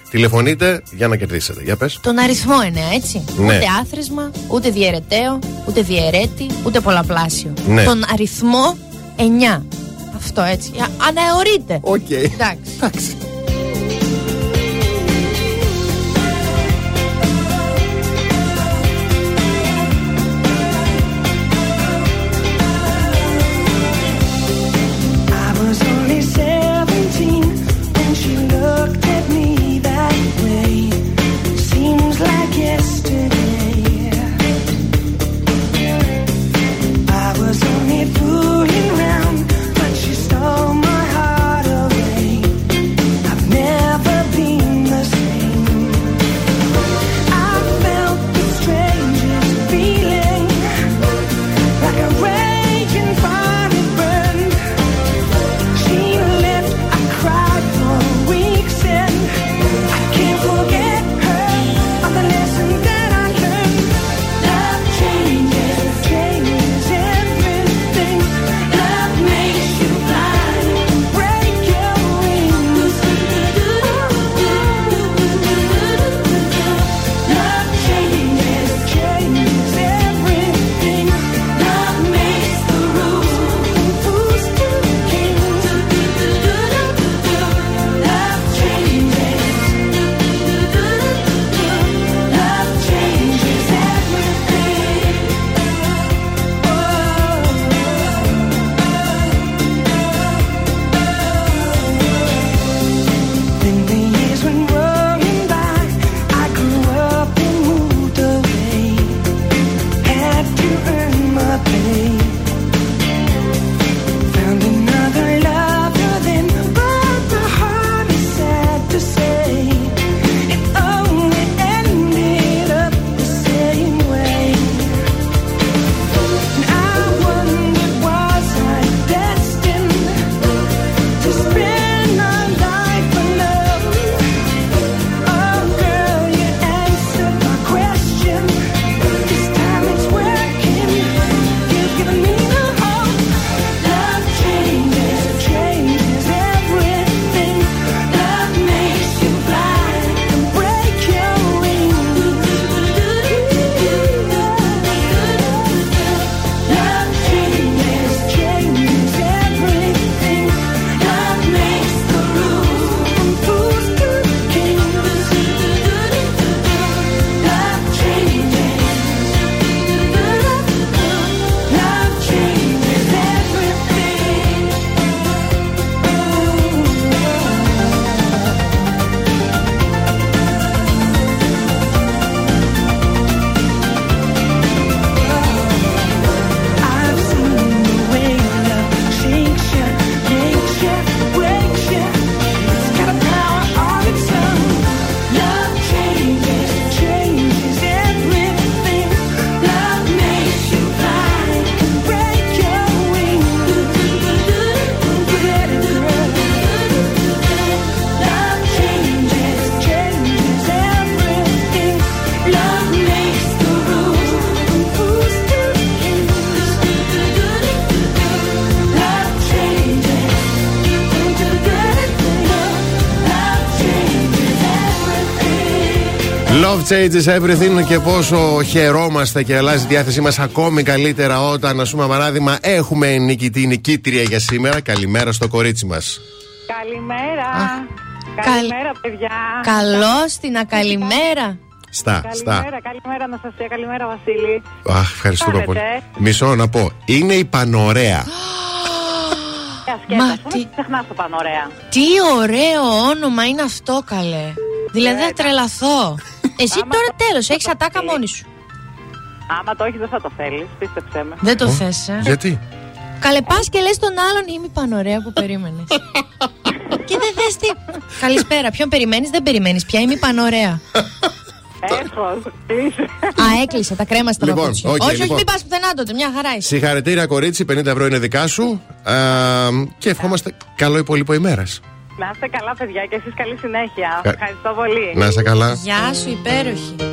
τηλεφωνείτε για να κερδίσετε. Για πες. Τον αριθμό 9, έτσι. Ναι. Ούτε άθροισμα, ούτε διαιρετέο, ούτε διαιρέτη, ούτε πολλαπλάσιο. Ναι. Τον αριθμό 9. Αυτό έτσι. Α- Αναεωρείται. Οκ. Εντάξει. Εντάξει. Love Changes Everything και πόσο χαιρόμαστε και αλλάζει η διάθεσή μας ακόμη καλύτερα όταν, ας πούμε, παράδειγμα, έχουμε νικητή νικήτρια για σήμερα. Καλημέρα στο κορίτσι μας. Καλημέρα. Καλημέρα, παιδιά. Καλώς την ακαλημέρα. Στα, καλημέρα, στα. Καλημέρα, καλημέρα καλημέρα Βασίλη. Αχ, ευχαριστούμε πολύ. Μισό να πω, είναι η Πανωρέα. Μα τι... Το Πανωρέα. Τι ωραίο όνομα είναι αυτό, καλέ. Δηλαδή ε, θα τρελαθώ. Εσύ Άμα τώρα το... τέλος, έχεις ατάκα μόνη σου. Άμα το έχεις, δεν θα το θέλεις, πίστεψε με. Δεν το θες. Ε. Γιατί; Καλεπάς και λες τον άλλον είμαι πανωρέα που περίμενες. και δεν θες τι. Καλησπέρα. Ποιον περιμένεις, δεν περιμένεις πια. Είμαι πανωρέα. Έχω, Α, έκλεισε τα κρέμα στα λοιπόν, okay, Όχι, λοιπόν. όχι, μην πας πουθενά τότε. Μια χαρά είσαι. Συγχαρητήρια, κορίτσι. 50 ευρώ είναι δικά σου. Α, και ευχόμαστε καλό υπόλοιπο ημέρας. Να είστε καλά, παιδιά, και εσείς καλή συνέχεια. Ευχαριστώ πολύ. Να είστε καλά. Γεια σου, υπέροχη.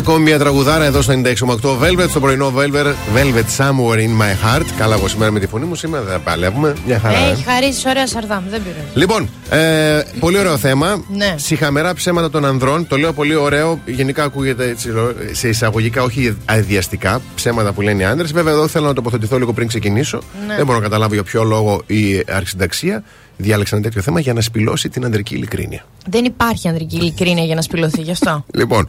Ακόμη μια τραγουδάρα εδώ στο 96,8 Velvet, στο πρωινό Velvet, Velvet Somewhere in my heart. Καλά, εγώ σήμερα με τη φωνή μου σήμερα δεν παλεύουμε. Μια χαρά. ε. Έχει χαρίσει ωραία σαρδάμ, δεν πειράζει. Λοιπόν, ε, πολύ ωραίο θέμα. Ναι. Συχαμερά ψέματα των ανδρών. Το λέω πολύ ωραίο. Γενικά ακούγεται έτσι, σε εισαγωγικά, όχι αδιαστικά. Ψέματα που λένε οι άντρε. Βέβαια, εδώ θέλω να τοποθετηθώ λίγο πριν ξεκινήσω. Ναι. Δεν μπορώ να καταλάβω για ποιο λόγο η αρχισυνταξία διάλεξε ένα τέτοιο θέμα για να σπηλώσει την ανδρική ειλικρίνεια. Δεν υπάρχει ανδρική ειλικρίνεια για να σπηλωθεί γι' αυτό. Λοιπόν,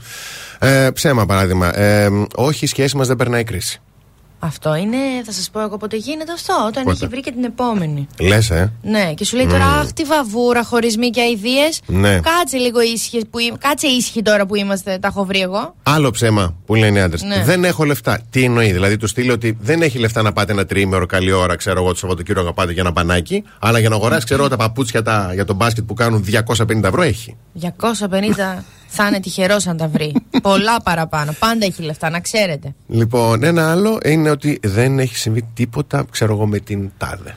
ε, ψέμα παράδειγμα. Ε, όχι, η σχέση μας δεν περνάει κρίση. Αυτό είναι, θα σας πω εγώ πότε γίνεται αυτό. Όταν Πότε; έχει βρει και την επόμενη. Λες, ε. Ναι, και σου λέει τώρα, Αχ, τη βαβούρα, χωρισμοί και αειδίε. Ναι. Κάτσε λίγο ήσυχη, που, εί- κάτσε ήσυχη τώρα που είμαστε, τα έχω βρει εγώ. Άλλο ψέμα που λένε οι άντρες. Ναι. Δεν έχω λεφτά. Τι εννοεί, δηλαδή του στείλει ότι δεν έχει λεφτά να πάτε ένα τριήμερο καλή ώρα, ξέρω εγώ, το Σαββατοκύριακο να πάτε για ένα πανάκι, αλλά για να αγοράσει, ξέρω, τα παπούτσια τα, για τον μπάσκετ που κάνουν 250 ευρώ έχει. 250 θα είναι τυχερός αν τα βρει. Πολλά παραπάνω. Πάντα έχει λεφτά, να ξέρετε. Λοιπόν, ένα άλλο είναι ότι δεν έχει συμβεί τίποτα, ξέρω εγώ, με την τάδε.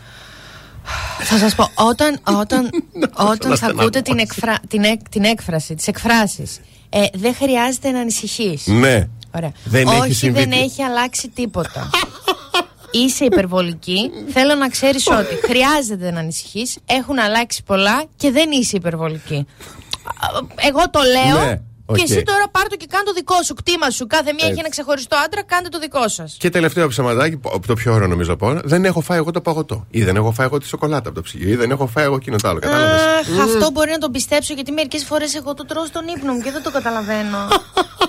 Θα σας πω, όταν, όταν, όταν θα στεναχωρήσω. ακούτε την, εκφρα, την, εκ- την έκφραση, τις εκφράσεις, ε, δεν χρειάζεται να ανησυχείς. Ναι. Ωραία. Δεν έχει Όχι, συμβεί δεν τι- έχει αλλάξει τίποτα. Είσαι υπερβολική. Θέλω να ξέρεις ότι χρειάζεται να ανησυχείς. Έχουν αλλάξει πολλά και δεν είσαι υπερβολική. Α, Εγώ το λέω. Ναι, οκ. Και εσύ τώρα πάρ το και κάνε το δικό σου. Κτήμα σου. Κάθε μία έχει Έτσι. ένα ξεχωριστό άντρα. Κάντε το δικό σας. Και τελευταίο ψεματάκι, που- το πιο ωραίο νομίζω από όλα, δεν έχω φάει εγώ το παγωτό. Ή δεν έχω φάει εγώ τη σοκολάτα από το ψυγείο. Ή δεν έχω φάει εγώ εκείνο το άλλο. Κατάλαβες; Αχ, αυτό μπορεί να τον πιστέψω γιατί μερικές φορές εγώ το τρώω στον ύπνο μου και δεν το καταλαβαίνω.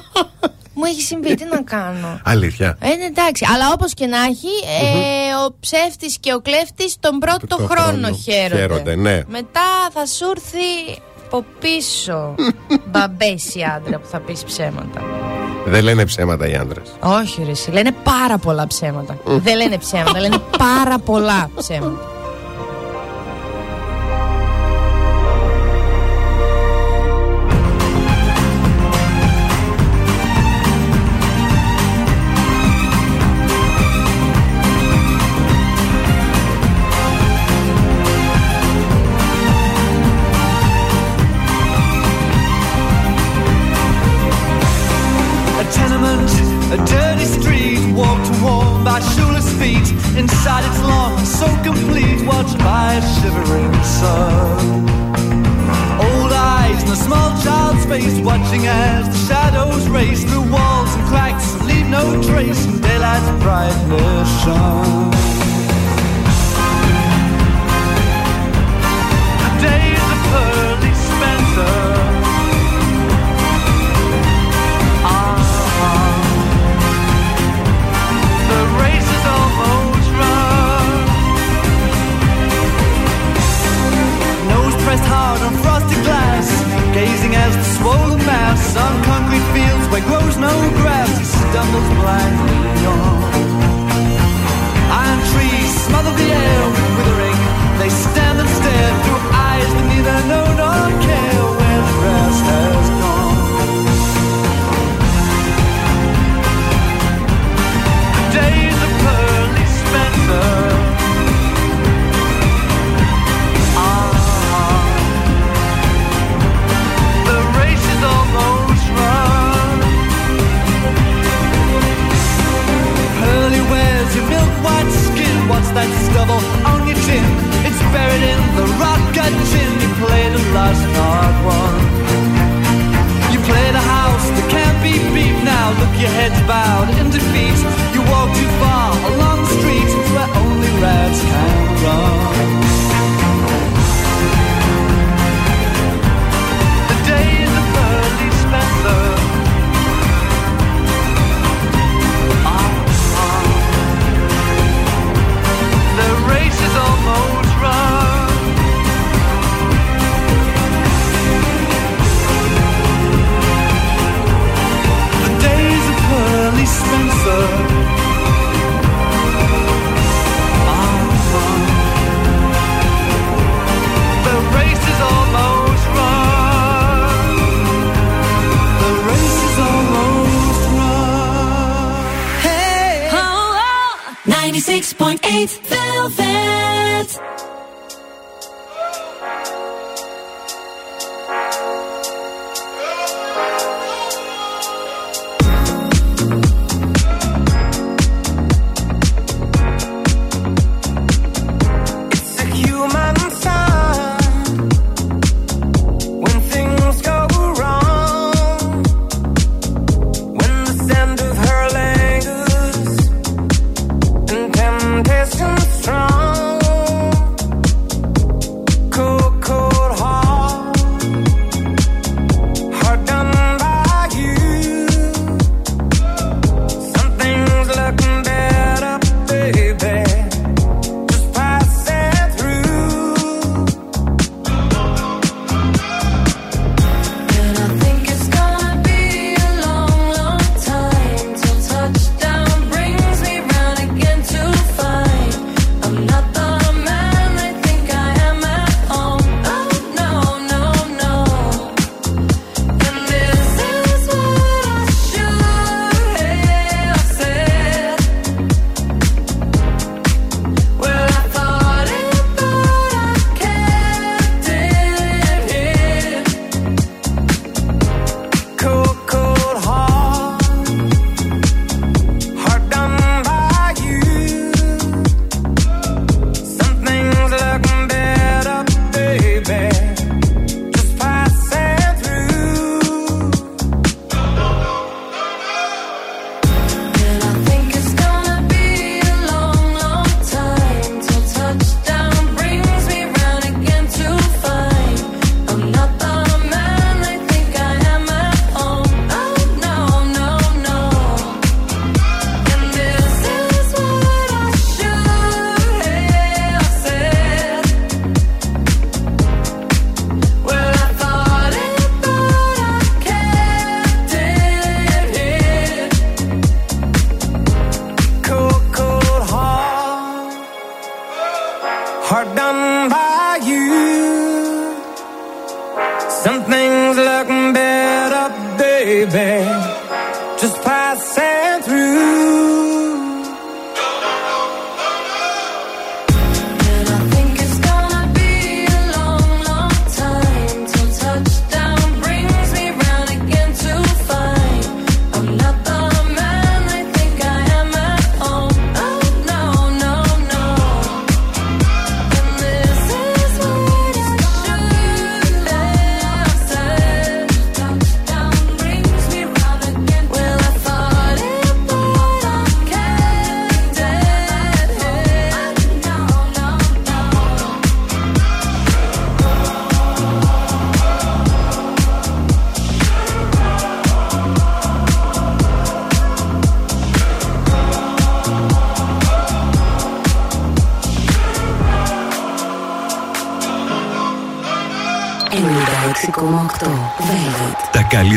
μου έχει συμβεί, τι να κάνω; Αλήθεια. Ε, ναι, εντάξει. Αλλά όπως και να έχει, ε, ο ψεύτης και ο κλέφτης τον πρώτο Το χρόνο, χρόνο χαίρονται. χαίρονται, ναι. Μετά θα σου έρθει από πίσω μπαμπέση άντρα που θα πεις ψέματα. Δεν λένε ψέματα οι άντρες. Όχι, ρε, εσύ, λένε πάρα πολλά ψέματα. Δεν λένε ψέματα, λένε πάρα πολλά ψέματα.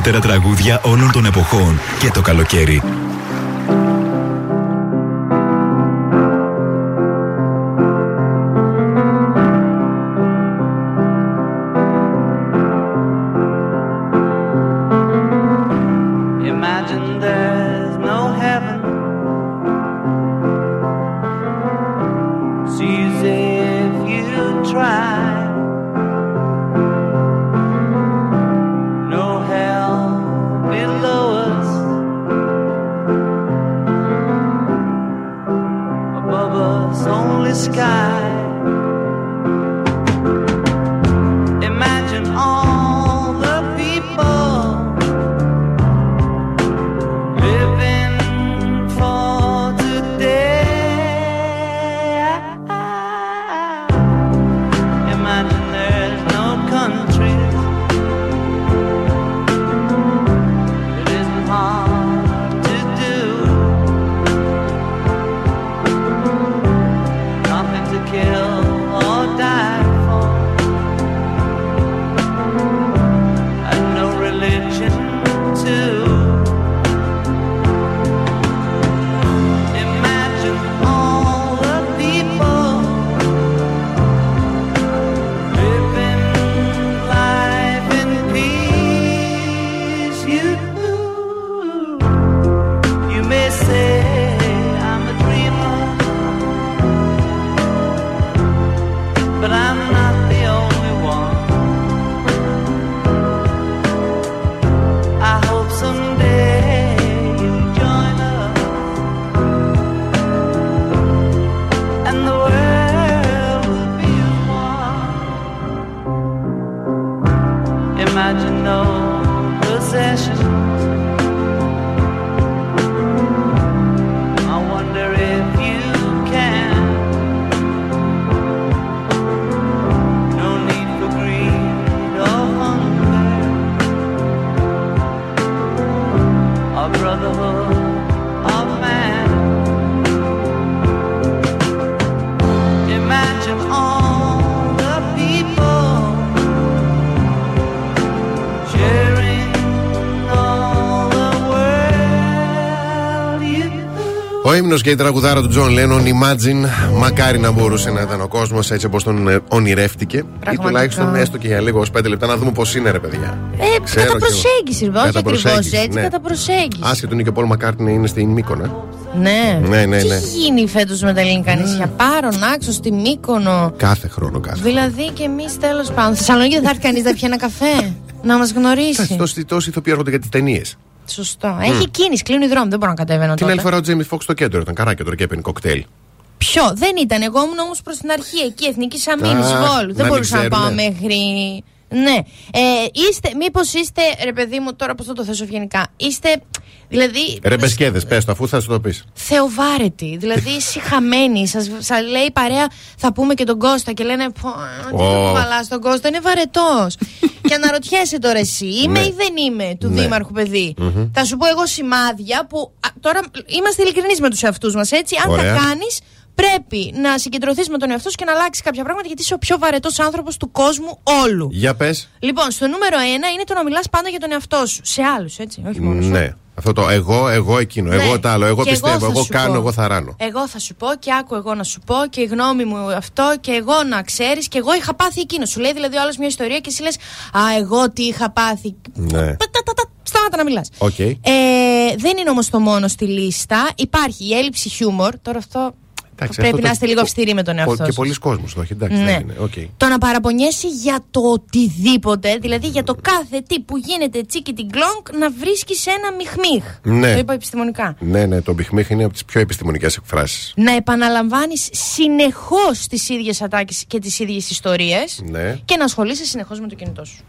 Καλύτερα τραγούδια όλων των εποχών και το καλοκαίρι. Ύμνο και η τραγουδάρα του Τζον Λένον, Imagine, μακάρι να μπορούσε να ήταν ο κόσμος έτσι όπως τον ε, ονειρεύτηκε. Ή Πραγματικά. τουλάχιστον έστω και για λίγο, ως πέντε λεπτά, να δούμε πώς είναι, ρε παιδιά. Ε, Ξέρω κατά κι εγώ. προσέγγιση, ρε, όχι Κατά ακριβώς προσέγγιση, έτσι, ναι. κατά προσέγγιση. Άσχετο είναι και ο Πολ Μακάρτνι είναι στην Μύκονο. Ναι. Ναι, ναι, Τι ναι. έχει γίνει φέτος με τα ελληνικά νησιά. Πάρο, Νάξο, στη Μύκονο. Κάθε χρόνο, κάθε. Δηλαδή και εμείς τέλος πάντων. Στη Θεσσαλονίκη δεν θα έρθει κανείς να πιει ένα καφέ. Να μας Εντάξει, γνωρίσει. Τόσοι, τόσοι ηθοποιοί έρχονται για τις ταινίες. Σωστό. Έχει κίνηση, κλείνει η δρόμη. Δεν μπορώ να κατέβαινω Την άλλη τότε. φορά ο Τζέιμι Φόξ στο κέντρο ήταν καράκια τώρα και έπαιρνε κοκτέιλ. Ποιο, δεν ήταν. Εγώ ήμουν όμως προς την αρχή εκεί, Εθνική Αμήνη, Α, Βόλου. να Δεν μην μπορούσα να πάω ξέρουνε. μέχρι. Ναι. Ε, είστε, μήπως είστε, ρε παιδί μου, τώρα πώς θα το θέσω ευγενικά. Είστε, δηλαδή. Ρε μπεσκέδες, πες το, αφού θα σου το πεις. Θεοβάρετοι. Δηλαδή, συχαμένοι. Σας σας λέει η παρέα, θα πούμε και τον Κώστα και λένε Πω, τι θα Ω. του βαλά τον Κώστα, είναι βαρετός. και αναρωτιέσαι τώρα εσύ, είμαι Ναι. ή δεν είμαι του Ναι. Δήμαρχου παιδί; Θα σου πω εγώ σημάδια που α, τώρα είμαστε ειλικρινείς με τους εαυτούς μας, έτσι. Αν Ωραία. τα κάνεις, πρέπει να συγκεντρωθείς με τον εαυτό σου και να αλλάξεις κάποια πράγματα γιατί είσαι ο πιο βαρετός άνθρωπος του κόσμου όλου. Για πες. Λοιπόν, στο νούμερο ένα είναι το να μιλάς πάντα για τον εαυτό σου. Σε άλλους, έτσι. Όχι μόνος σου. Ναι. Αυτό το εγώ, εγώ εκείνο. Εγώ Ναι. τ' άλλο. Εγώ Και πιστεύω. θα Εγώ, σου κάνω, πω. εγώ θα ράνω. Εγώ θα σου πω και άκου εγώ να σου πω και η γνώμη μου αυτό και εγώ να ξέρεις και εγώ είχα πάθει εκείνο. Σου λέει δηλαδή ο άλλος μια ιστορία και εσύ λες Α, εγώ τι είχα πάθει. Ναι. Τα, τα, τα, τα, Σταμάτα να μιλάς. Οκ. Ε, δεν είναι όμως το μόνο στη λίστα. Υπάρχει η έλλειψη χιούμορ. Τώρα αυτό. Εντάξει, πρέπει αυτό να το- είστε λίγο αυστηροί με τον Πο- εαυτό Και σας. πολλοί κόσμος το έχει. Εντάξει, Ναι. δεν είναι. Οκ. Το να παραπονιέσαι για το οτιδήποτε, δηλαδή για το κάθε τι που γίνεται τσίκι την κλονκ, να βρίσκεις ένα μιχμίχ. Ναι. Το είπα επιστημονικά. Ναι, ναι, το μπιχμίχ είναι από τις πιο επιστημονικές εκφράσεις. Να επαναλαμβάνεις συνεχώς τις ίδιες ατάκες και τις ίδιες ιστορίες Ναι. και να ασχολείσαι συνεχώς με το κινητό σου.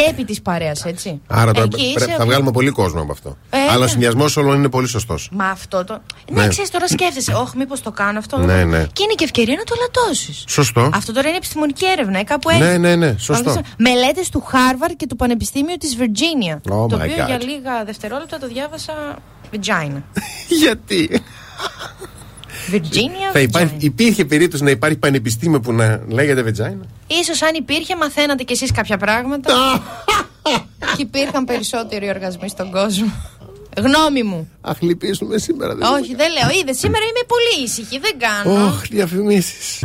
Και επί της παρέας, έτσι. Άρα τώρα Εκεί πρέ- είσαι- θα βγάλουμε πολύ κόσμο από αυτό. Ε, Αλλά ναι. ο συνδυασμός όλων είναι πολύ σωστός. Μα αυτό το. Ναι, Ναι. ξέρεις τώρα σκέφτεσαι. Όχι, μήπως το κάνω αυτό. Ναι, ναι. Και είναι και ευκαιρία να το λατώσεις. Σωστό. Αυτό τώρα είναι επιστημονική έρευνα, ε, κάπου έχει. Ναι, ναι, ναι, σωστό. Μελέτες του Χάρβαρντ και του Πανεπιστήμιου της Βιρτζίνια. Oh το my οποίο God. για λίγα δευτερόλεπτα το διάβασα Vagina. Γιατί; Virginia, Θα υπάρχει, vagina. υπήρχε περίπτωση να υπάρχει πανεπιστήμιο που να λέγεται Βετζάινα. Ίσως αν υπήρχε, μαθαίνατε κι εσείς κάποια πράγματα. και υπήρχαν περισσότεροι οργασμοί στον κόσμο. Γνώμη μου. Αχ, λυπήσουμε σήμερα. δεν Όχι, δεν λέω. Είδε, σήμερα είμαι πολύ ήσυχη. Δεν κάνω. Ωχ, διαφημίσεις.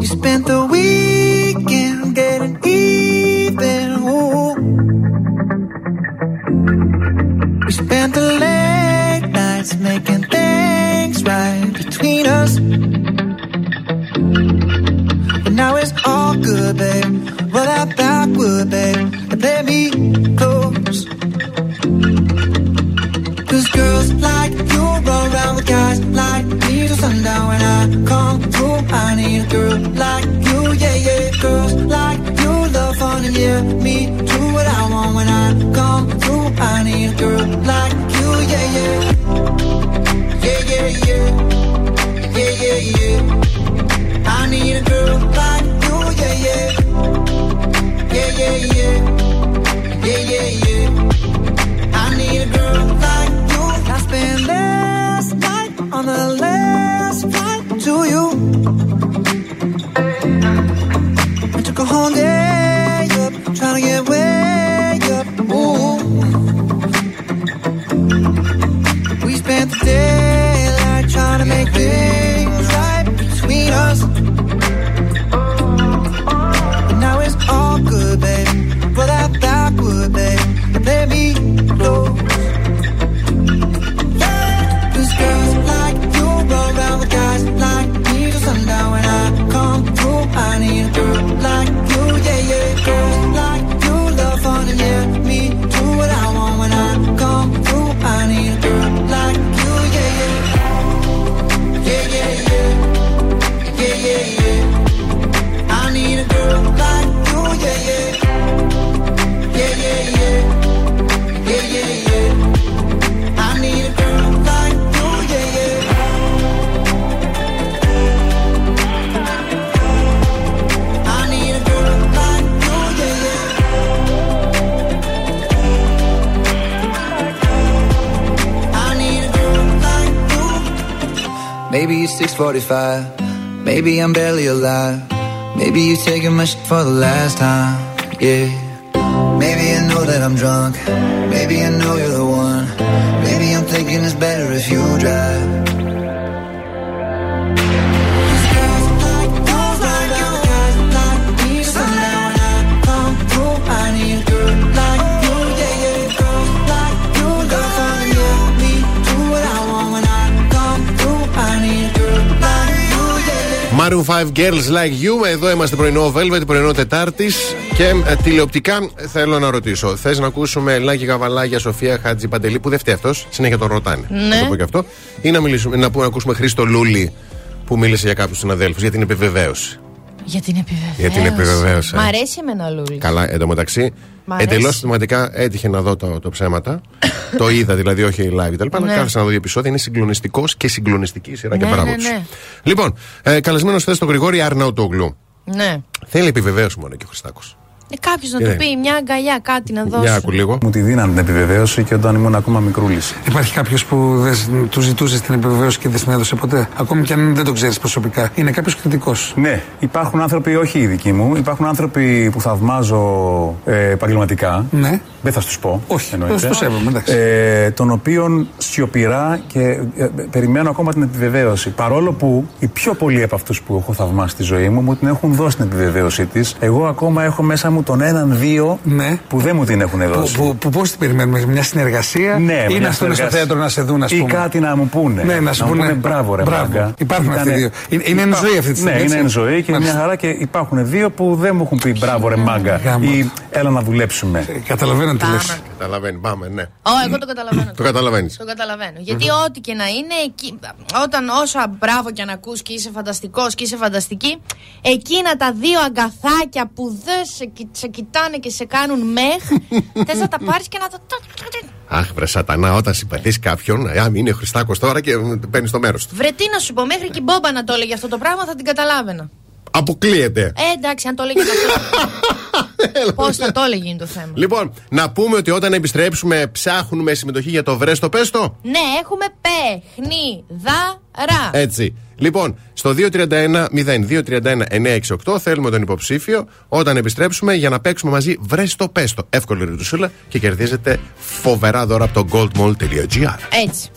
We spent the week 45. Maybe I'm barely alive. Maybe you're taking my shit for the last time. Yeah. Maybe I know that I'm drunk. Maybe I know Maroon 5 Girls Like You. Εδώ είμαστε πρωινό Velvet, πρωινό Τετάρτης. Και ε, τηλεοπτικά θέλω να ρωτήσω. Θες να ακούσουμε Λάκη Γαβαλάγια, Σοφία Χάτζη Παντελή, που δεν φταίει αυτός. Συνέχεια τον ρωτάνε. Ναι. Να το πω και αυτό. Ή να, μιλήσουμε, να, πούμε, να ακούσουμε Χρήστο Λούλη που μίλησε για κάποιους συναδέλφους για την επιβεβαίωση. Για την επιβεβαίωση. Για την επιβεβαίωση. Μ' αρέσει εμένα ο Λούλης. Καλά, εντωμεταξύ. Μ' αρέσει. Εντελώς συστηματικά έτυχε να δω το, το ψέματα. το είδα δηλαδή, όχι live κτλ. Αλλά Ναι. κάθισα να δω δύο επεισόδια. Είναι συγκλονιστικός και συγκλονιστική η σειρά και Ναι, μπράβο ναι, τους. ναι. Λοιπόν, ε, καλεσμένος χθε τον Γρηγόρη Αρναουτόγλου. Ναι. Θέλει επιβεβαίωση μόνο και ο Χριστάκος. Ε, Κάποιος να Είναι. του πει μια αγκαλιά, κάτι να δώσει. Για άκου λίγο. Μου τη δίναν την επιβεβαίωση και όταν ήμουν ακόμα μικρούλης. Υπάρχει κάποιος που δεν σ- του ζητούσε την επιβεβαίωση και δεν την έδωσε ποτέ; Ακόμη και αν δεν το ξέρεις προσωπικά. Είναι κάποιος κριτικός; Ναι, υπάρχουν άνθρωποι, όχι οι δικοί μου, υπάρχουν άνθρωποι που θαυμάζω ε, επαγγελματικά. Ναι. Δεν θα τους πω. Όχι, εννοείται. το σέβομαι, εντάξει. Ε, των οποίων σιωπηρά και ε, περιμένω ακόμα την επιβεβαίωση. Παρόλο που οι πιο πολλοί από αυτούς που έχω θαυμάσει στη ζωή μου μου την έχουν δώσει την επιβεβαίωσή της. Εγώ ακόμα έχω μέσα μου τον έναν-δύο Ναι. που δεν μου την έχουν Που, δώσει. που, που πώς την περιμένουμε, μια συνεργασία Ναι, ή μια να έρθουν στο συνεργασία. θέατρο να σε δουν, ας πούμε; Ή κάτι να μου πούνε. Ναι, να σου μου πούνε, μπράβο, ρε μπράβο. μάγκα. Υπάρχουν αυτοί οι δύο. Είναι- είναι εν Υπά- ζωή αυτή τη στιγμή, Ναι, είναι έτσι. εν ζωή και Μάλιστα. μια χαρά και υπάρχουν δύο που δεν μου έχουν πει μπράβο, ρε μάγκα. Γάμο. Ή έλα να δουλέψουμε. Καταλαβαίνω τι λες. Καταλαβαίνει, πάμε, ναι. Ω, εγώ το καταλαβαίνω. Το καταλαβαίνεις. Το καταλαβαίνω. Γιατί ό,τι και να είναι, εκεί, όταν όσα μπράβο και αν ακούς και είσαι φανταστικός και είσαι φανταστική, εκείνα τα δύο αγκαθάκια που δεν σε, κοι- σε κοιτάνε και σε κάνουν μεχ, θες να τα πάρεις και να το. Αχ, βρε σατανά, όταν συμπαθείς κάποιον, αν είναι Χριστάκος τώρα και παίρνεις το μέρος του. Βρε τι να σου πω, μέχρι και η μπόμπα να το έλεγε αυτό το πράγμα θα την καταλάβαινα. Αποκλείεται. Ε, εντάξει, αν το έλεγε το θέμα. Πώς θα το έλεγε γίνει το θέμα. Λοιπόν, να πούμε ότι όταν επιστρέψουμε ψάχνουμε συμμετοχή για το βρέστο πέστο. Ναι, έχουμε παιχνιδάρα. Έτσι. Λοιπόν, στο 231-0231-968 θέλουμε τον υποψήφιο όταν επιστρέψουμε για να παίξουμε μαζί βρέστο πέστο. Εύκολη ρητουσούλα και κερδίζετε φοβερά δώρα από το goldmall.gr. Έτσι.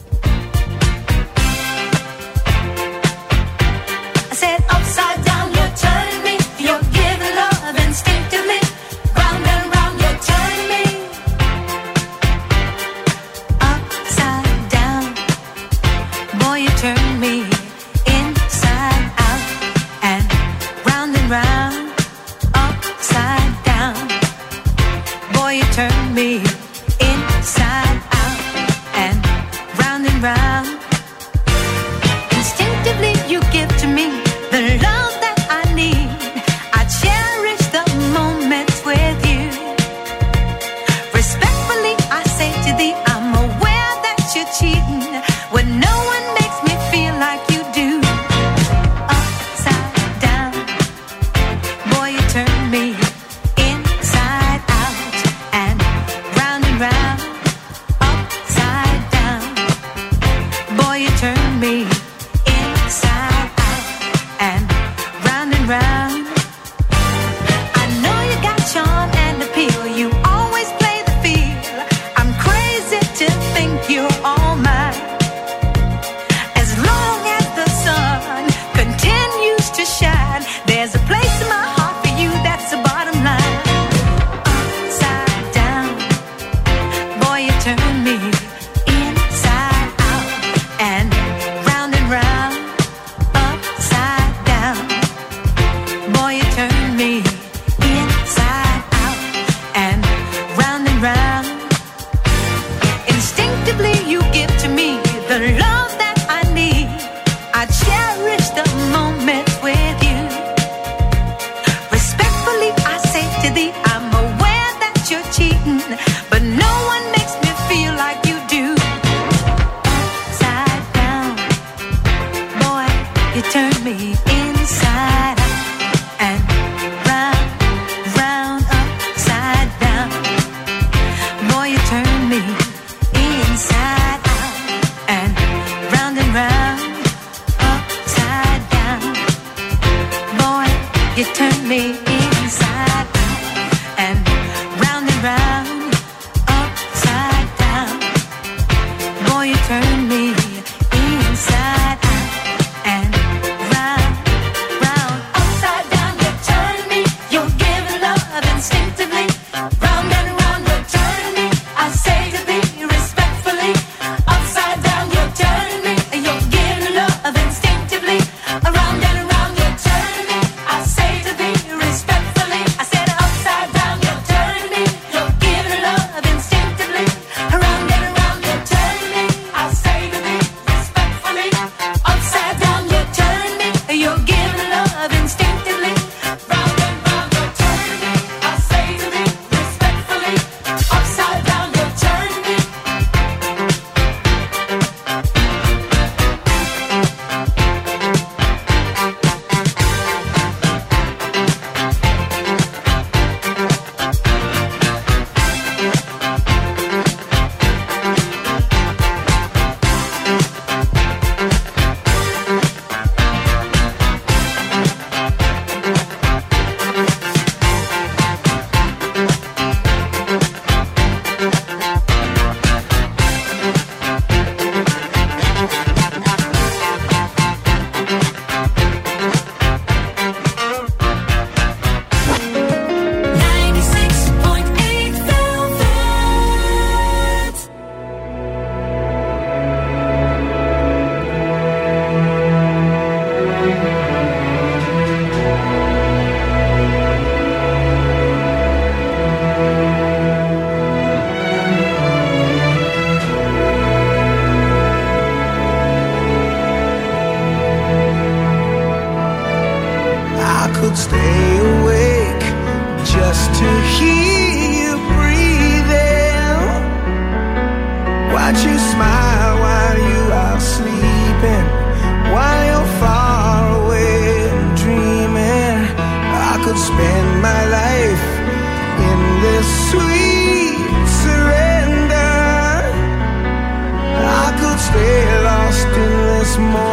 small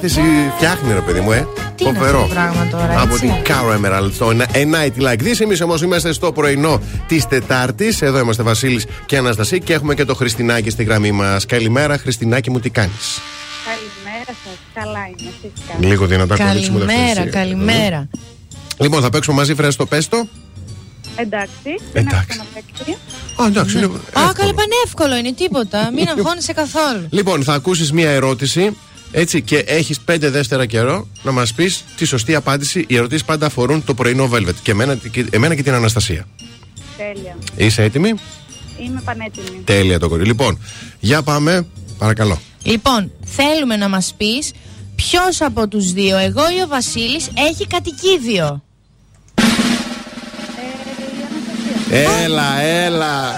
Διάθεση φτιάχνει, ρε παιδί μου, ε. Τι είναι αυτό το πράγμα τώρα, Από έτσι; την Caro Emerald, το A Night Like This. Εμείς όμως είμαστε στο πρωινό της Τετάρτης. Εδώ είμαστε Βασίλης και Αναστασία και έχουμε και το Χριστινάκι στη γραμμή μας. Καλημέρα, Χριστινάκι μου, τι κάνεις; Καλημέρα σας. Καλά είμαι. εσείς καλά. Λίγο δυνατά κορίτσι μου, δεν Καλημέρα, φταίει. καλημέρα. Λοιπόν, θα παίξουμε μαζί, φρέστο πέστο. Εντάξει. Εντάξει. Να παίξει. Α, εντάξει, είναι Α, καλά, πανεύκολο είναι τίποτα. Μην αγχώνεσαι καθόλου. Λοιπόν, θα ακούσεις μία ερώτηση. Έτσι και έχεις πέντε δεύτερα καιρό να μας πεις τη σωστή απάντηση. Οι ερωτήσεις πάντα αφορούν το πρωινό Velvet και εμένα, και εμένα και την Αναστασία. Τέλεια. Είσαι έτοιμη; Είμαι πανέτοιμη. Τέλεια το κορίτσι. Λοιπόν, για πάμε. Παρακαλώ. Λοιπόν, θέλουμε να μας πεις ποιος από τους δύο, εγώ ή ο Βασίλης, έχει κατοικίδιο. Έλα, έλα. Αχ,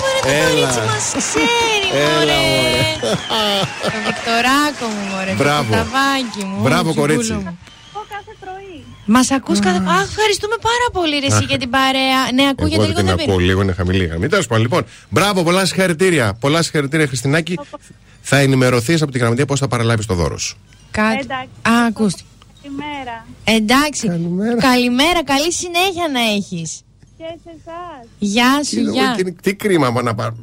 μωρέ, το Έλα. κορίτσι μας ξέρει, Έλα, μωρέ. Το Βικτοράκο μου, μωρέ. Μπράβο. Το ταβάκι μου. Μπράβο, όχι, κορίτσι. μπούλο μου. Εγώ κάθε πρωί. Μας ακούς κάθε... Αχ, ευχαριστούμε πάρα πολύ ρε εσύ Αχ. για την παρέα. Ναι, ακούγεται Εγώ λίγο δεν την δεν ακούω, πειράζει. λίγο είναι χαμηλή η γραμμή. Τέλος πάντων, λοιπόν. Μπράβο, πολλά συγχαρητήρια. Πολλά συγχαρητήρια, Χριστινάκη. Θα ενημερωθείς από την γραμματεία πώς θα παραλάβεις το δώρο σου. Κάτι. Εντάξει. Α, ακούστε. Καλημέρα. Εντάξει. Καλημέρα, καλή συνέχεια να έχεις. Και σε εσάς. Γεια σου, γεια. Τι, τι κρίμα μου να πάρω.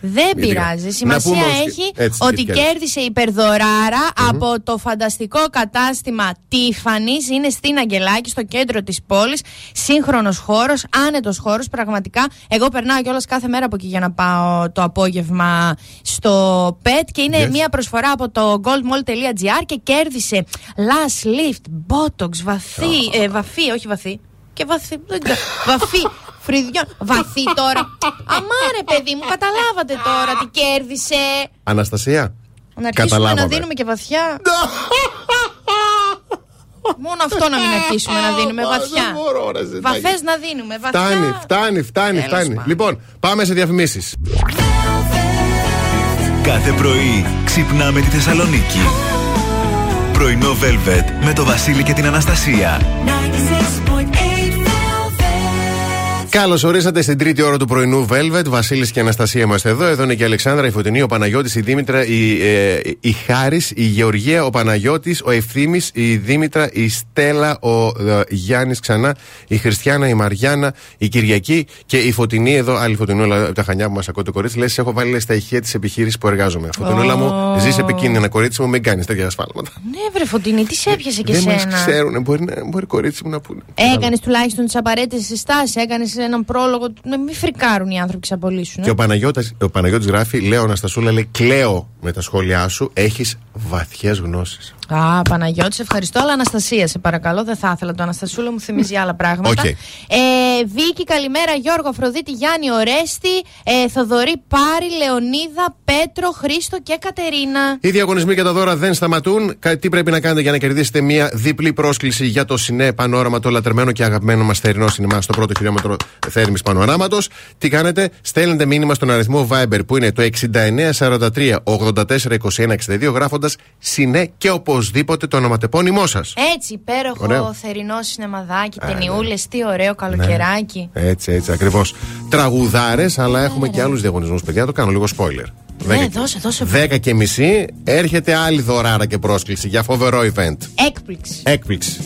Δεν Μην πειράζει. πειράζει. Σημασία Να πούμε όμως- έχει έτσι, ότι τι κέρδισε. κέρδισε υπερδωράρα από το φανταστικό κατάστημα Tiffany's. Είναι στην Αγγελάκη, στο κέντρο της πόλης. Σύγχρονος χώρος, άνετος χώρος. Πραγματικά, εγώ περνάω κιόλας κάθε μέρα από εκεί για να πάω το απόγευμα στο PET και είναι Yes. μια προσφορά από το goldmall.gr και κέρδισε lash lift, botox, βαθύ, ε, βαφή, όχι βαθύ. Και βαθύ, δεν ξέρω. Βαφή, φρυδιών. Βαθύ τώρα. Αμάρε, παιδί μου, καταλάβατε τώρα τι κέρδισε. Αναστασία. Να αρχίσουμε να Καταλάβαμε. δίνουμε και βαθιά. Μόνο αυτό να μην αρχίσουμε να δίνουμε βαθιά. δεν μπορώ, ρε, ζητάκι. Βαφέ να δίνουμε, βαθιά. Φτάνει, φτάνει, φτάνει, Τέλος φτάνει. πάντων. Λοιπόν, πάμε σε διαφημίσεις. Κάθε πρωί ξυπνάμε τη Θεσσαλονίκη. Πρωινό Velvet με το Βασίλη και την Αναστασία. Καλώς ορίσατε στην τρίτη ώρα του πρωινού Velvet. Βασίλης και Αναστασία είμαστε εδώ. Εδώ είναι και η Αλεξάνδρα, η Φωτεινή, ο Παναγιώτης, η Δήμητρα, η, ε, η Χάρης, η Γεωργία, ο Παναγιώτης, ο Ευθύνη, η Δήμητρα, η Στέλλα, ο ε, Γιάννης ξανά, η Χριστιανά, η Μαριάννα, η Κυριακή και η Φωτεινή εδώ. Άλλη Φωτεινούλα από τα χανιά που μας ακούτε, κορίτσι. Λες, έχω βάλει λες, στα ηχεία της επιχείρησης που εργάζομαι. Φωτεινούλα μου, Ω. ζεις επικίνδυνα, κορίτσι μου, μην κάνεις τέτοια ασφάλματα. Ναι, βρε Φωτεινή, τι σε έπιασε και Δεν μας σένα; ξέρουν, μπορεί, να- μπορεί κορίτσι μου να πούνε. Έκανες τουλάχιστον τις απαραίτητες συστάσεις, έκανες έναν πρόλογο. Να μην φρικάρουν οι άνθρωποι, ξαπολύσουν. Και ο Παναγιώτης, ο Παναγιώτης γράφει, λέω Αναστασούλα, λέει κλαίω με τα σχόλιά σου, έχεις βαθιές γνώσεις. Α, Παναγιώτη, σε ευχαριστώ. Αλλά Αναστασία, σε παρακαλώ, δεν θα ήθελα. Το Αναστασούλα μου θυμίζει άλλα πράγματα. Οκ. Ε, Βίκη, καλημέρα. Γιώργο, Αφροδίτη, Γιάννη, Ορέστη, ε, Θοδωρή, Πάρη, Λεωνίδα, Πέτρο, Χρήστο και Κατερίνα. Οι διαγωνισμοί και τα δώρα δεν σταματούν. Κα- Τι πρέπει να κάνετε για να κερδίσετε μια διπλή πρόσκληση για το Σινέ Πανόραμα, το λατρεμένο και αγαπημένο μας θερινό σινεμά στο πρώτο χιλιόμετρο θέρμης Πανοράματος. Τι κάνετε, στέλνετε μήνυμα στον αριθμό Viber που είναι το 6943 84 21 62 γράφοντας Σινέ και οπωσδήποτε το ονοματεπώνυμό σας. Έτσι, υπέροχο Ωραίο. θερινό σινεμαδάκι, Α, ναι. ταινιούλε, τι ωραίο καλοκαιράκι. Έτσι, έτσι, ακριβώς. Τραγουδάρες, αλλά έχουμε και άλλους διαγωνισμούς, παιδιά. Το κάνω λίγο spoiler. Ναι, δώσε, δώσε. 10 και μισή έρχεται άλλη δωράρα και πρόσκληση για φοβερό event. Έκπληξη. Έκπληξη.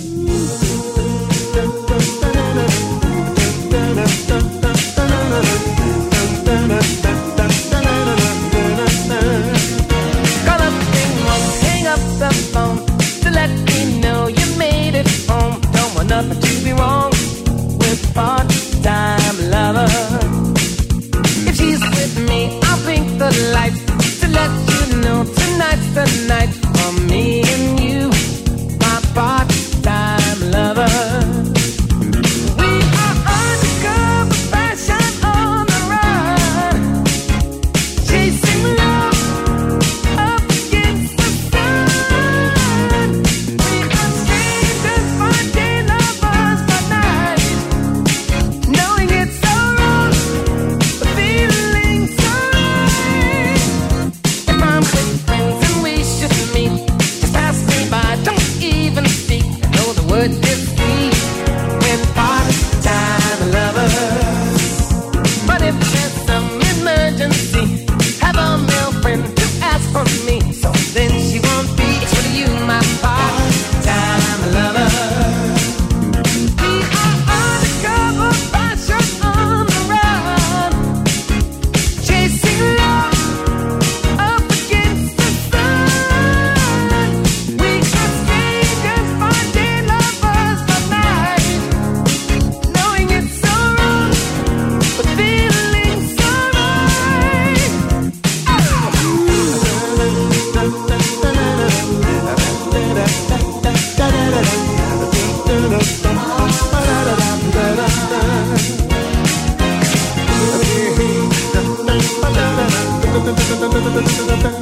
Blink to let you know tonight's the night da da da da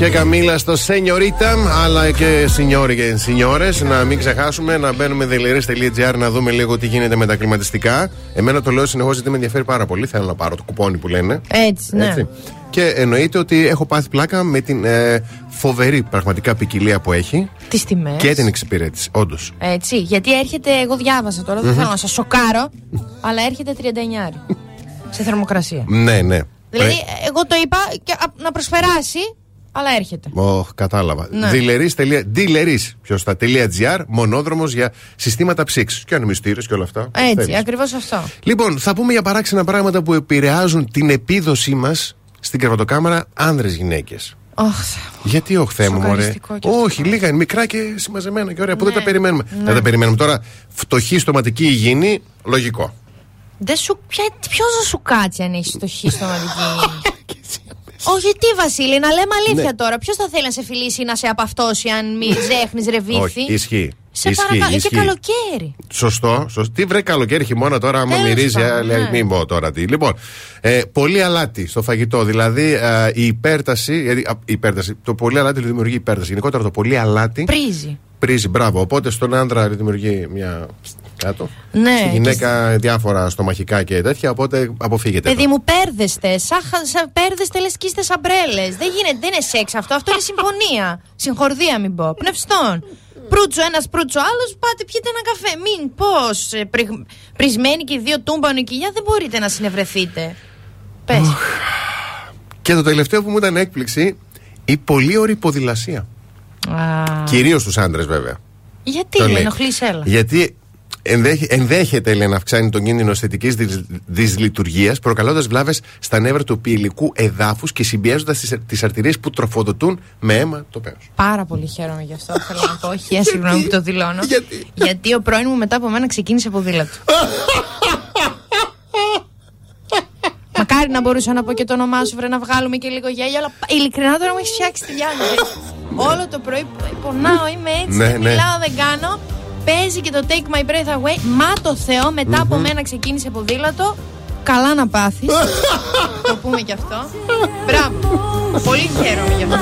Και Καμίλα στο Σενιωρίτα, αλλά και Σινιόροι και Σινιόρε. Να μην ξεχάσουμε να μπαίνουμε δελειρέ.gr να δούμε λίγο τι γίνεται με τα κλιματιστικά. Εμένα το λέω συνεχώς γιατί με ενδιαφέρει πάρα πολύ. Θέλω να πάρω το κουπόνι που λένε. Έτσι, ναι. Έτσι. Και εννοείται ότι έχω πάθει πλάκα με την ε, φοβερή πραγματικά ποικιλία που έχει Τις τιμές. και την εξυπηρέτηση. Όντως. Έτσι. Γιατί έρχεται, εγώ διάβασα τώρα, δεν Μμμ. θέλω να σας σοκάρω, αλλά έρχεται 39 σε θερμοκρασία. Ναι, ναι. Δηλαδή, εγώ το είπα και, α, να προσφεράσει, αλλά έρχεται. Ωχ, κατάλαβα. Ναι. Dealeris. Ποιος στα .gr, μονόδρομος για συστήματα ψήξη. Και ανεμιστήρες και όλα αυτά. Έτσι, Θέλεις. ακριβώς αυτό. Λοιπόν, θα πούμε για παράξενα πράγματα που επηρεάζουν την επίδοσή μας στην κρεβατοκάμαρα άνδρε-γυναίκε. Ωχ, Γιατί όχι, Θεέ μου, μωρέ; Σοκαριστικό κι αυτό. Όχι, λίγα είναι μικρά και συμμαζεμένα και ωραία που δεν τα περιμένουμε. ναι. Δεν τα περιμένουμε τώρα. Φτωχή στοματική υγιεινή, λογικό. Δεν σου, ποια, ποιος θα σου κάτσει αν έχεις στοχή στοματική. Όχι, τι Βασίλη, να λέμε αλήθεια Ναι. τώρα. Ποιος θα θέλει να σε φιλήσει ή να σε απαυτώσει αν μη ζέχνει ρεβίθι; Όχι, ισχύει. Σε Ισχύει, παρακαλώ. Και ισχύει. καλοκαίρι. Σωστό, σωστό. Τι βρε καλοκαίρι, χειμώνα τώρα, άμα Τέλος μυρίζει, πάντων, α, λέει, ναι. μην πω τώρα τι. Λοιπόν, ε, πολύ αλάτι στο φαγητό. Δηλαδή ε, η υπέρταση, γιατί, α, η υπέρταση, το πολύ αλάτι δημιουργεί υπέρταση. Γενικότερα το πολύ αλάτι Πρίζει. πρίζει, μπράβο. Οπότε στον άντρα δημιουργεί μια. Κάτω. Ναι, Στη γυναίκα διάφορα στομαχικά και τέτοια, οπότε αποφύγετε. Παιδί μου, πέρδεστε. Σαν, σαν πέρδεστε λε και είστε σαμπρέλες. Δεν γίνεται, δεν είναι σεξ αυτό. Αυτό είναι συμφωνία. Συγχορδία, μην πω. Πνευστών. Προύτσο ένας, προύτσο άλλος, πάτε πιείτε ένα καφέ. Μην πώς. Πρισμένοι και οι δύο τούμπανο κοιλιά δεν μπορείτε να συνευρεθείτε. Πες. Και το τελευταίο που μου ήταν έκπληξη, η πολύ ωραία ποδηλασία. Κυρίως στους άντρες, βέβαια. Γιατί Το με λέει. ενοχλείς, έλα. Γιατί Ενδέχε, ενδέχεται, λέει, να αυξάνει τον κίνδυνο αισθητικής δυσλειτουργίας, προκαλώντας βλάβες στα νεύρα του ποιηλικού εδάφους και συμπιέζοντας τις αρτηρίες που τροφοδοτούν με αίμα το πέος. Πάρα πολύ χαίρομαι γι' αυτό. Θέλω να πω. Χαίρομαι συγγνώμη που το δηλώνω. Γιατί; ο πρώην μου μετά από μένα ξεκίνησε ποδήλατο. Μακάρι να μπορούσα να πω και το όνομά σου, βρε να βγάλουμε και λίγο γέλιο, αλλά ειλικρινά τώρα μου έχεις φτιάξει τη διάθεση. Όλο το πρωί πονάω, είμαι έτσι, Ναι, δεν ναι. μιλάω, δεν κάνω. Παίζει και το Take My Breath Away. Μα το Θεό, μετά από μένα ξεκίνησε ποδήλατο. Καλά να πάθεις. το πούμε κι αυτό. Μπράβο. Πολύ χαίρομαι γι' αυτό.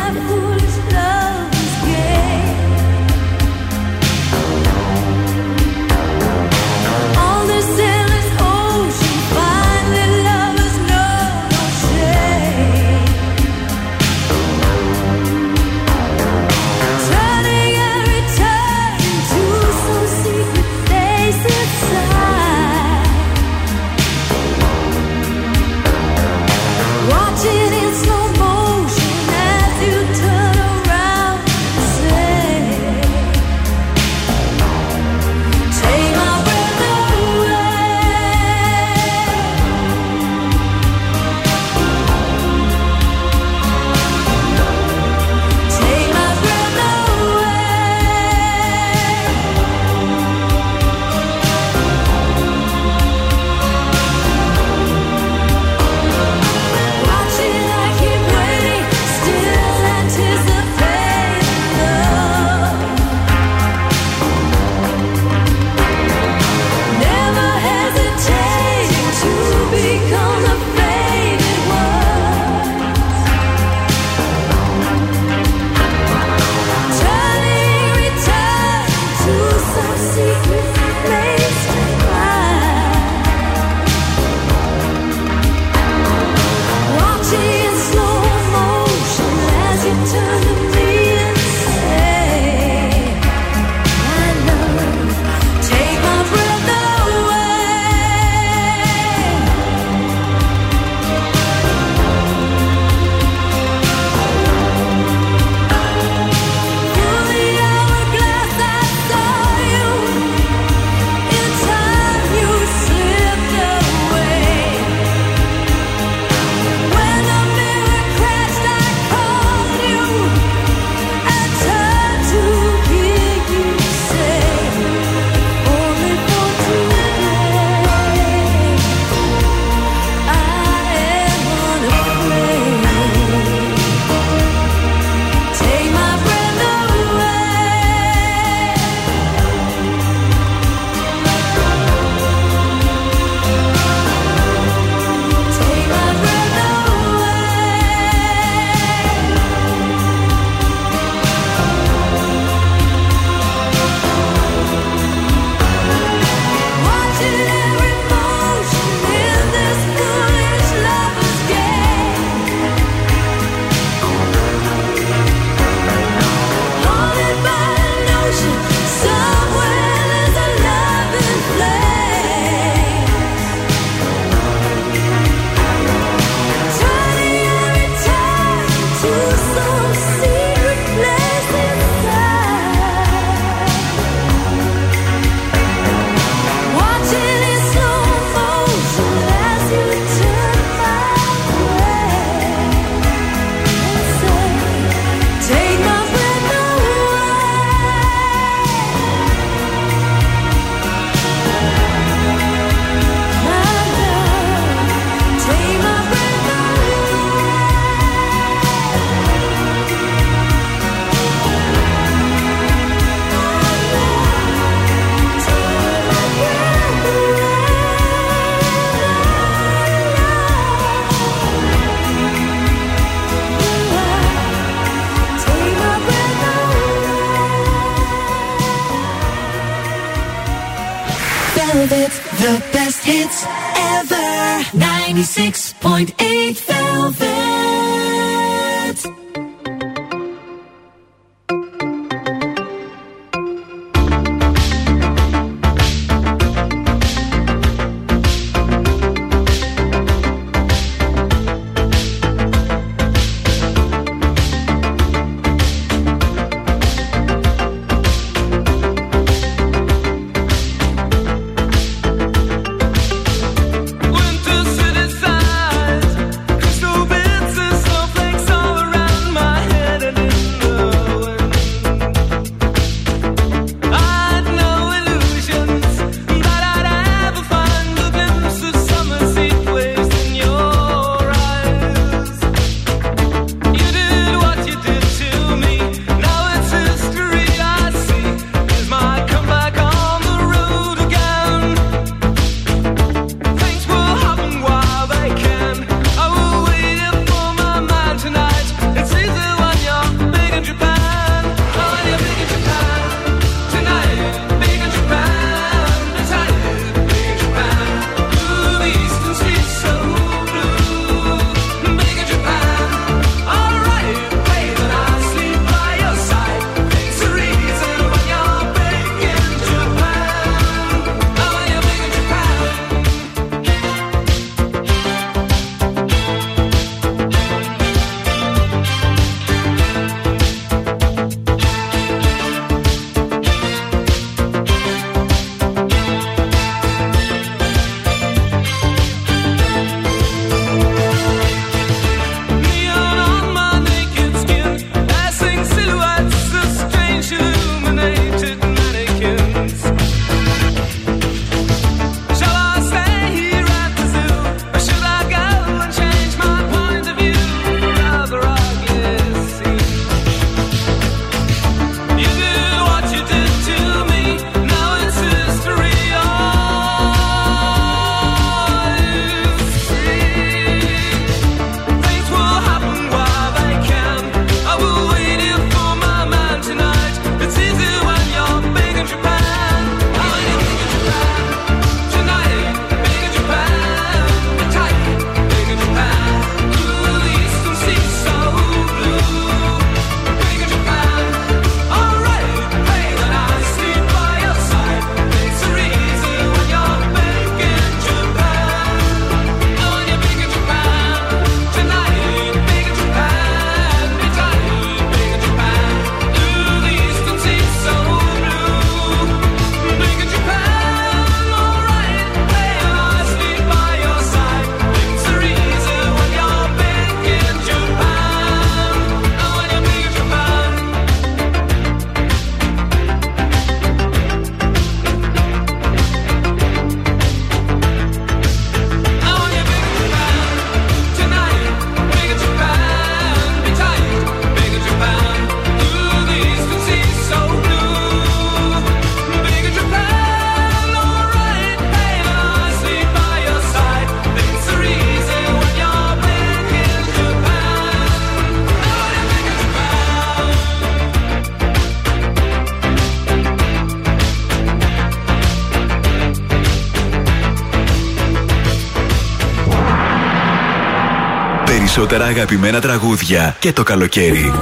Περισσότερα αγαπημένα τραγούδια και το καλοκαίρι.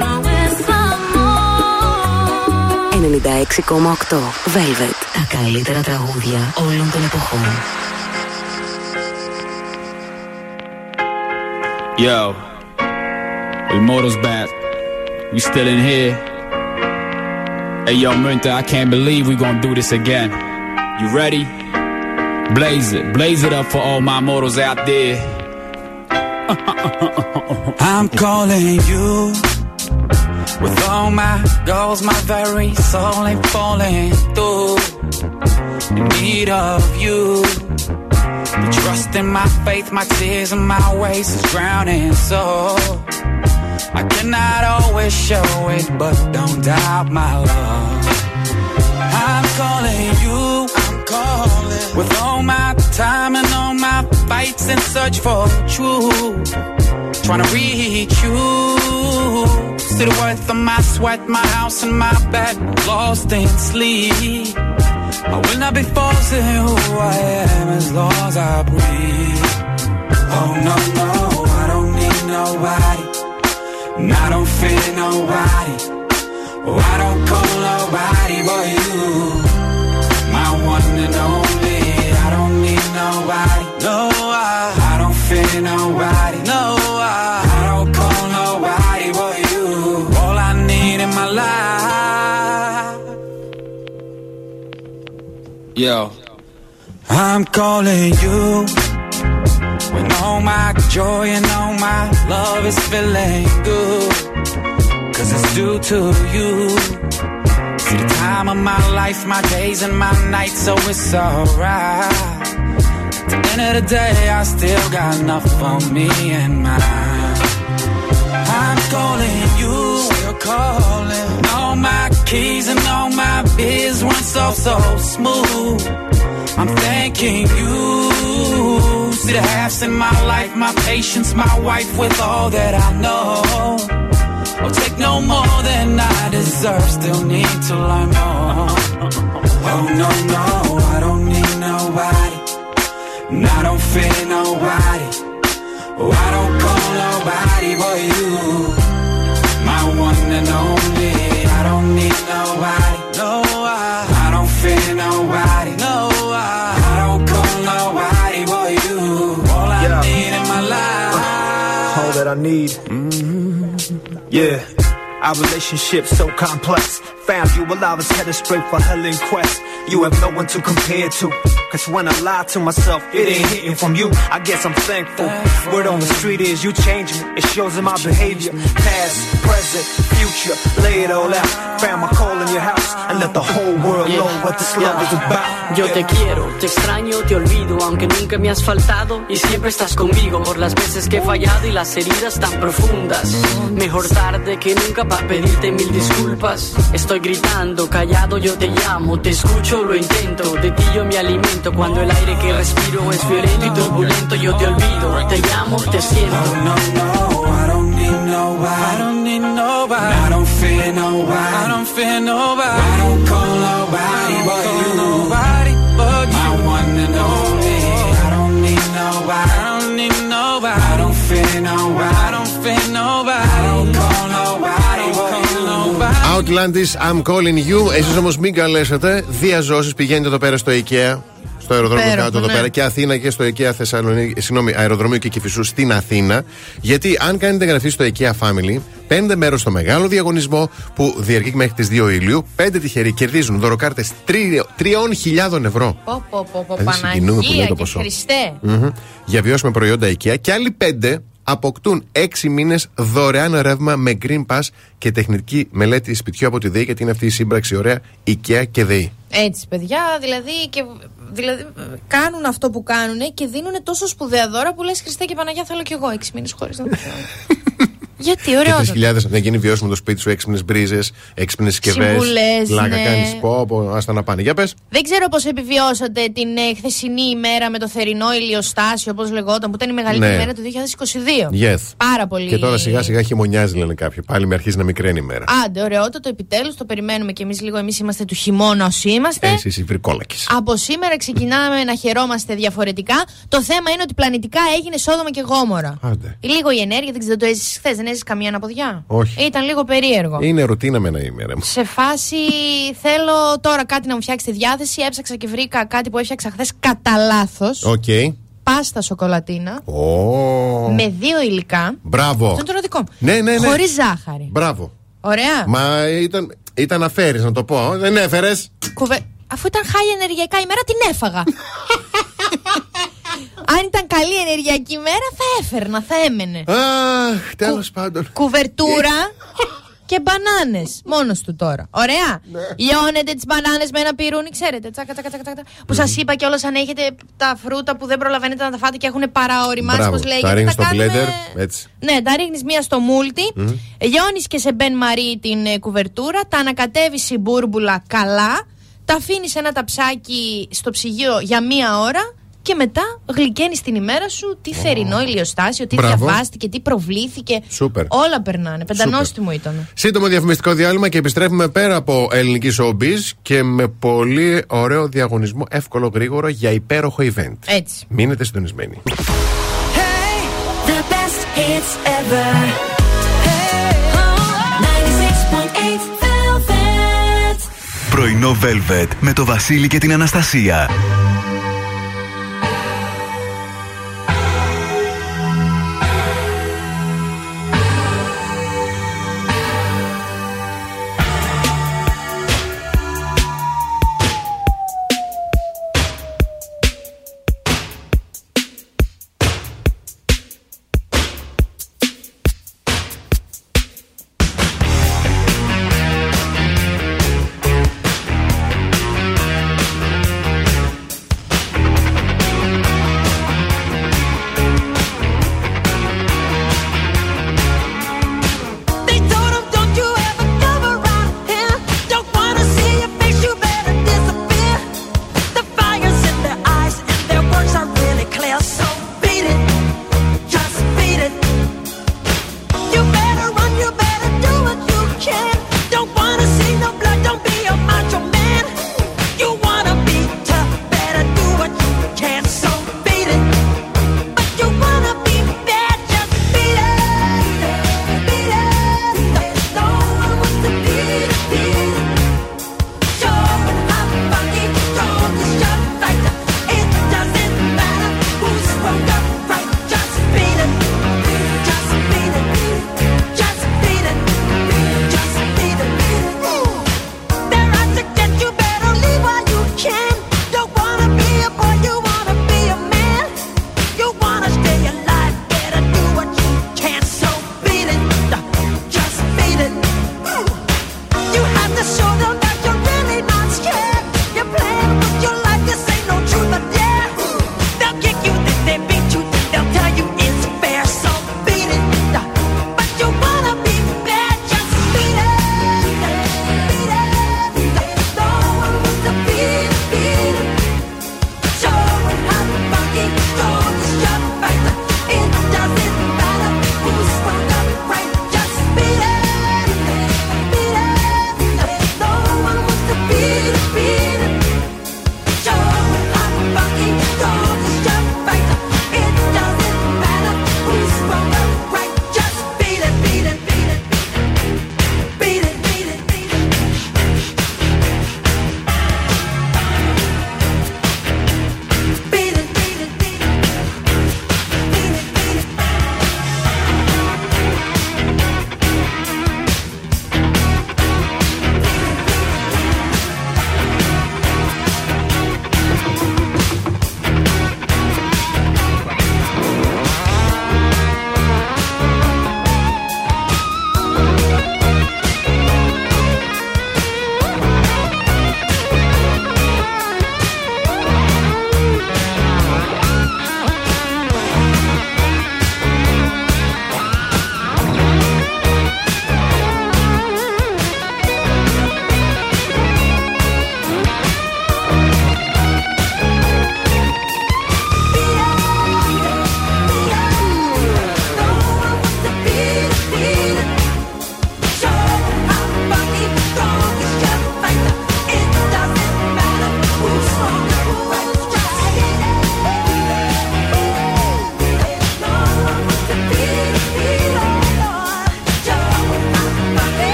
No es amor. 96,8 Velvet. Τα καλύτερα τραγούδια όλων των εποχών. Yo, El Moro's back. We still in here. Hey, yo, Minta, I can't believe we gonna do this again. You ready? Blaze it, blaze it up for all my mortals out there. I'm calling you with all my goals, my very soul ain't falling through. In need of you. The trust in my faith, my tears and my ways is drowning. So I cannot always show it, but don't doubt my love. I'm calling you, with all my time and all my fights in search for truth. Trying to reach you. The worth of my sweat, my house and my bed, lost in sleep. I will not be forcing who I am as long as I breathe. Oh no, no, I don't need nobody. And I don't fear nobody. Oh, I don't call nobody but you. My one and only. I don't need nobody. No, I, I don't fear nobody. No, I, I don't call nobody but you. All I need in my life. Yo, I'm calling you when all my joy and all my love is feeling good. Cause it's due to you. See the time of my life, my days and my nights, so it's alright. The end of the day, I still got enough for me and mine. I'm calling you, still calling. All my keys and all my biz went so, so smooth. I'm thanking you. See the halves in my life, my patience, my wife with all that I know. I'll take no more than I deserve, still need to learn more. Oh no, no, I don't need nobody. And I don't fear nobody. Oh, I don't call nobody but you. My one and only. I don't need nobody. No, I, I don't fear nobody. No, I, I don't call nobody but you. All I need in my life. all that I need. Mm-hmm. Yeah, our relationship so complex. Found you while I was headed straight for hell in quest. You have no one to compare to. Cause when I lie to myself, it ain't hitting from you. I guess I'm thankful. Word on the street is you change me. It shows in my behavior. Past, present, future. Lay it all out. Found my call in your house. And let the whole world know what this love is about. Yo te quiero, te extraño, te olvido, aunque nunca me has faltado y siempre estás conmigo por las veces que he fallado y las heridas tan profundas. Mejor tarde que nunca para pedirte mil disculpas. Estoy gritando, callado, yo te llamo, te escucho, lo intento. De ti yo me alimento cuando el aire que respiro es violento y turbulento. Yo te olvido, te llamo, te siento. no, no, I don't need nobody. I don't need nobody. I don't fear nobody. I don't fear nobody. I don't call nobody but you. Nobody but you. My one and only. I don't need nobody. I don't need nobody. I don't fear nobody. Outlandis, I'm calling you. Εσείς όμως μην καλέσετε. Διαζώσεις πηγαίνετε εδώ πέρα στο IKEA. Στο αεροδρόμιο Υπέροχο, κάτω εδώ ναι. πέρα και Αθήνα και στο IKEA Θεσσαλονίκη, συγγνώμη, αεροδρομίου και Κυφισού στην Αθήνα. Γιατί αν κάνετε εγγραφή στο IKEA Family, παίρνετε μέρος στο μεγάλο διαγωνισμό που διαρκεί μέχρι τις 2 Ιουλίου. Πέντε τυχεροί κερδίζουν δωροκάρτες 3.000 ευρώ. Πω, πω, πω, πω, Δηλαδή συγκινούμε που λέει Παναγία το και ποσό. Χριστέ. Μμμ. Για βιώσιμα προϊόντα IKEA και άλλοι πέντε αποκτούν 6 μήνες δωρεάν ρεύμα με Green Pass και τεχνική μελέτη σπιτιού από τη ΔΕΗ, γιατί είναι αυτή η σύμπραξη ωραία IKEA και ΔΕΗ. Έτσι, παιδιά, δηλαδή, και, δηλαδή κάνουν αυτό που κάνουν και δίνουν τόσο σπουδαία δώρα που λες Χριστέ και Παναγία θέλω κι εγώ έξι μήνες χωρίς να το κάνω. Γιατί, Και ωραίο. 3.000 να γίνει βιώσιμο το σπίτι σου, έξυπνε μπρίζες, έξυπνε συσκευές. Συμβουλές, Λάκα ναι. κάνεις. Πω, πω, άστα να πάνε. Για πες. Δεν ξέρω πώς επιβιώσατε την ε, χθεσινή ημέρα με το θερινό ηλιοστάσιο, όπως λεγόταν, που ήταν η μεγαλύτερη Ναι. ημέρα του 2022. Yes. Πάρα πολύ. Και τώρα σιγά σιγά χειμωνιάζει, λένε κάποιοι. Πάλι με αρχίζει να μικραίνει η μέρα. Άντε, ωραιότατο επιτέλους. Το περιμένουμε κι εμείς λίγο. Εμείς είμαστε του χειμώνα όσοι είμαστε. Εσύ είσαι βρικόλακας. Από σήμερα ξεκινάμε να χαιρόμαστε διαφορετικά. Το θέμα είναι ότι πλανητικά έγινε Σόδομα και Γόμορα. Άντε. Λίγο η ενέργεια, δεν ξέρω, το έζησες χθες, δεν έζησε καμία αναποδιά; Όχι. Ήταν λίγο περίεργο. Είναι ρουτίνα με ένα ημέρα μου. Σε φάση θέλω τώρα κάτι να μου φτιάξει τη διάθεση. Έψαξα και βρήκα κάτι που έφτιαξα χθες κατά λάθος. Οκ. Πάστα σοκολατίνα. Ω. Με δύο υλικά. Μπράβο. Αυτό είναι το δικό μου. Ναι, ναι, ναι. Χωρίς ζάχαρη. Μπράβο. Ωραία. Μα ήταν, ήταν να φέρει, να το πω. Δεν έφερες. Κουβε... Αφού ήταν χάλια ενεργειακά ημέρα, την έφαγα. Αν ήταν καλή ενεργειακή ημέρα, θα έφερνα, θα έμενε. Αχ, τέλος πάντων. Κουβερτούρα και μπανάνες. Μόνος του τώρα. Ωραία. Ναι. Λιώνετε τις μπανάνες με ένα πυρούνι, ξέρετε. Τσάκα, τσάκα, τσάκα, τσάκα. Που σας είπα κιόλας αν έχετε τα φρούτα που δεν προλαβαίνετε να τα φάτε και έχουν παραοριμάσει, Μπράβο. πώς λέγεται. Τα ρίχνεις στο κάνουμε- blender. Έτσι. Ναι, τα ρίχνεις μία στο μούλτι. Μμμ. Λιώνεις και σε μπεν μαρί την ε, κουβερτούρα. Τα ανακατεύεις η μπούρμπουλα καλά. Τα αφήνεις ένα ταψάκι στο ψυγείο για μία ώρα. Και μετά γλυκαίνει την ημέρα σου τι θερινό ηλιοστάσιο, τι Μπράβο. διαβάστηκε, τι προβλήθηκε. Σούπερ. Όλα περνάνε. Πεντανόστιμο ήταν. Σύντομο διαφημιστικό διάλειμμα και επιστρέφουμε πέρα από ελληνική showbiz και με πολύ ωραίο διαγωνισμό, εύκολο γρήγορο για υπέροχο event. Έτσι. Μείνετε συντονισμένοι. The best hits ever. Hey, 96.8 Velvet. Πρωινό Velvet με το Βασίλη και την Αναστασία.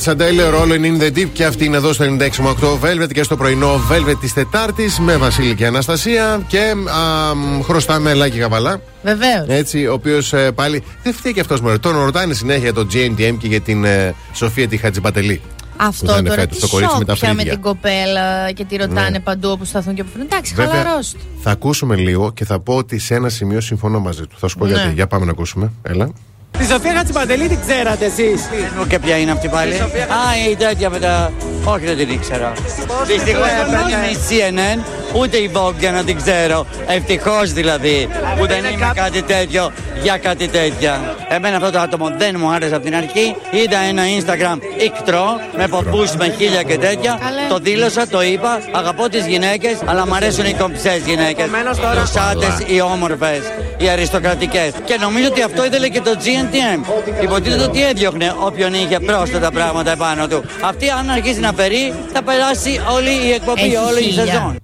Τραγουδάρα τη Αντέλε, Rolling in the Deep και αυτή είναι εδώ στο 96,8 Velvet και στο πρωινό Velvet της Τετάρτης με Βασίλη και Αναστασία. Και α, μ, χρωστάμε Λάκη Καβαλά. Βεβαίως. Έτσι, ο οποίος πάλι. Δεν φταίει και αυτός μωρέ. Τον ρωτάνε συνέχεια για το GNTM και για την ε, Σοφία τη Χατζιπατελή. Που Αυτό θα είναι τώρα φέτος, τι το κορίτσι με τα σοκ πια με φρύδια. την κοπέλα και τη ρωτάνε Ναι. παντού όπου σταθούν και όπου φρύδουν. Εντάξει, Βέβαια, χαλαρός. θα ακούσουμε λίγο και θα πω ότι σε ένα σημείο συμφωνώ μαζί του. Θα σου πω Ναι. γιατί. Για πάμε να ακούσουμε. Έλα. Τη Σοφία Χατσιπαντελή την ξέρατε εσείς. Και ποια είναι αυτή πάλι. Α, η τέτοια με τα. Όχι, δεν την ήξερα. Δυστυχώς δεν είναι η CNN, ούτε η Vogue για να την ξέρω. Ευτυχώς δηλαδή που δεν είμαι κάτι τέτοιο για κάτι τέτοια. Εμένα αυτό το άτομο δεν μου άρεσε από την αρχή. Είδα ένα Instagram ικτρό με ποπού με χίλια και τέτοια. Το δήλωσα, το είπα. Αγαπώ τις γυναίκες, αλλά μου αρέσουν οι κομψές γυναίκες. Οι σάτε, οι όμορφες, οι αριστοκρατικές. Και νομίζω ότι αυτό ήθελε και το GNTM. Υποτίθεται ότι έδιωχνε όποιον είχε πρόσθετα πράγματα επάνω του. Αυτή, αν αρχίσει να περεί, θα περάσει όλη η εκπομπή, Έχει όλη η χίλια. σεζόν.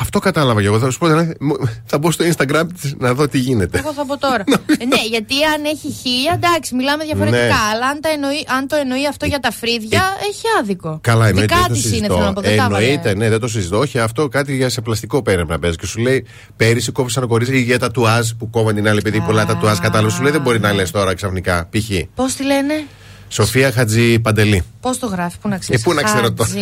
Αυτό κατάλαβα και εγώ. Θα σου πω, ε, μου- θα μπω στο Instagram της να δω τι γίνεται. Εγώ θα πω τώρα. Ε, ναι, γιατί αν έχει χίλια, εντάξει, μιλάμε διαφορετικά. Ναι. Αλλά αν, τα εννοεί, αν το εννοεί αυτό για τα φρύδια, έχει άδικο. Καλά, εννοείται. Δικά δεν το της είναι, συζητώ. θέλω να πω. Δεν τα έβαλε. εννοείται, ναι, δεν το συζητώ. Όχι, αυτό κάτι για σε πλαστικό πρέπει να παίζει. Και σου λέει πέρυσι κόψαν κορίτσι ή για τα τουάζ που κόβαν την άλλη επειδή πολλά τα τουάζ κατάλαβε. Σου λέει δεν μπορεί να λες τώρα ξαφνικά. Π.χ. Πώς τη λένε, Σοφία Χατζη Παντελή. πώς το γράφει, πού να ξέρει. Ε, πού να ξέρω τώρα.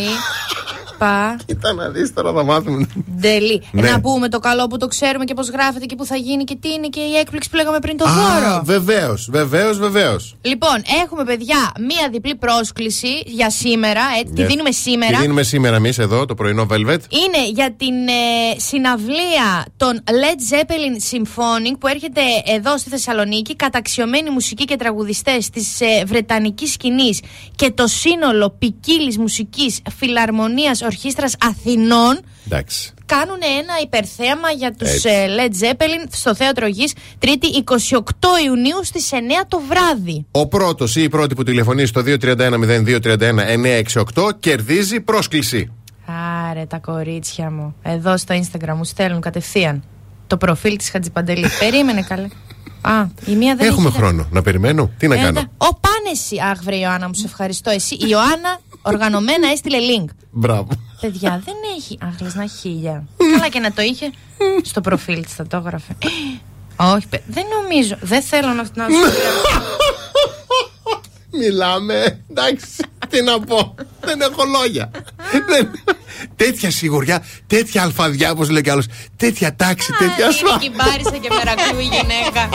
Πα. Κοίτα να δεις τώρα θα μάθουμε. Ντελή. Ε, Ναι. Να πούμε το καλό που το ξέρουμε και πώς γράφεται και που θα γίνει και τι είναι και η έκπληξη που λέγαμε πριν το Α, δώρο. βεβαίως, βεβαίως, βεβαίως. Λοιπόν, έχουμε παιδιά μία διπλή πρόσκληση για σήμερα. Ε, Τη δίνουμε σήμερα. Τη δίνουμε σήμερα εμείς εδώ το πρωινό Velvet. Είναι για την ε, συναυλία των Led Zeppelin Symphonic που έρχεται εδώ στη Θεσσαλονίκη. Καταξιωμένοι μουσικοί και τραγουδιστές της ε, Βρετανικής σκηνής και το σύνολο ποικίλης μουσικής φιλαρμονίας ορχήστρας Αθηνών Εντάξει. κάνουν ένα υπερθέαμα για τους Έτσι. ε, Led Zeppelin στο Θέατρο Γης Τρίτη 28 Ιουνίου στις 9 το βράδυ. Ο πρώτος ή η πρώτη που τηλεφωνεί στο 231-0231-968 κερδίζει πρόσκληση. Άρε τα κορίτσια μου. Εδώ στο Instagram μου στέλνουν κατευθείαν το προφίλ της Χατζηπαντελή. Περίμενε καλέ. Α, η μία δεν Έχουμε έχει... χρόνο να περιμένω. Τι να Ε, κάνω; ναι. Ο πάνε εσύ. Αχ, βρε Ιωάννα μου, σε ευχαριστώ. Εσύ, η Ιωάννα οργανωμένα έστειλε link. Μπράβο. Παιδιά, δεν έχει. Αχ, λες να έχει χίλια. Καλά και να το είχε στο προφίλ της, θα το έγραφε. Όχι, παι- δεν νομίζω. Δεν θέλω να, να σου Μιλάμε. Εντάξει, τι να πω. Δεν έχω λόγια. Δεν- τέτοια σιγουριά, τέτοια αλφαδιά, όπως λέει κι άλλος. Τέτοια τάξη, τέτοια Είναι σφα. κυμπάρισα και μερακλού η γυναίκα.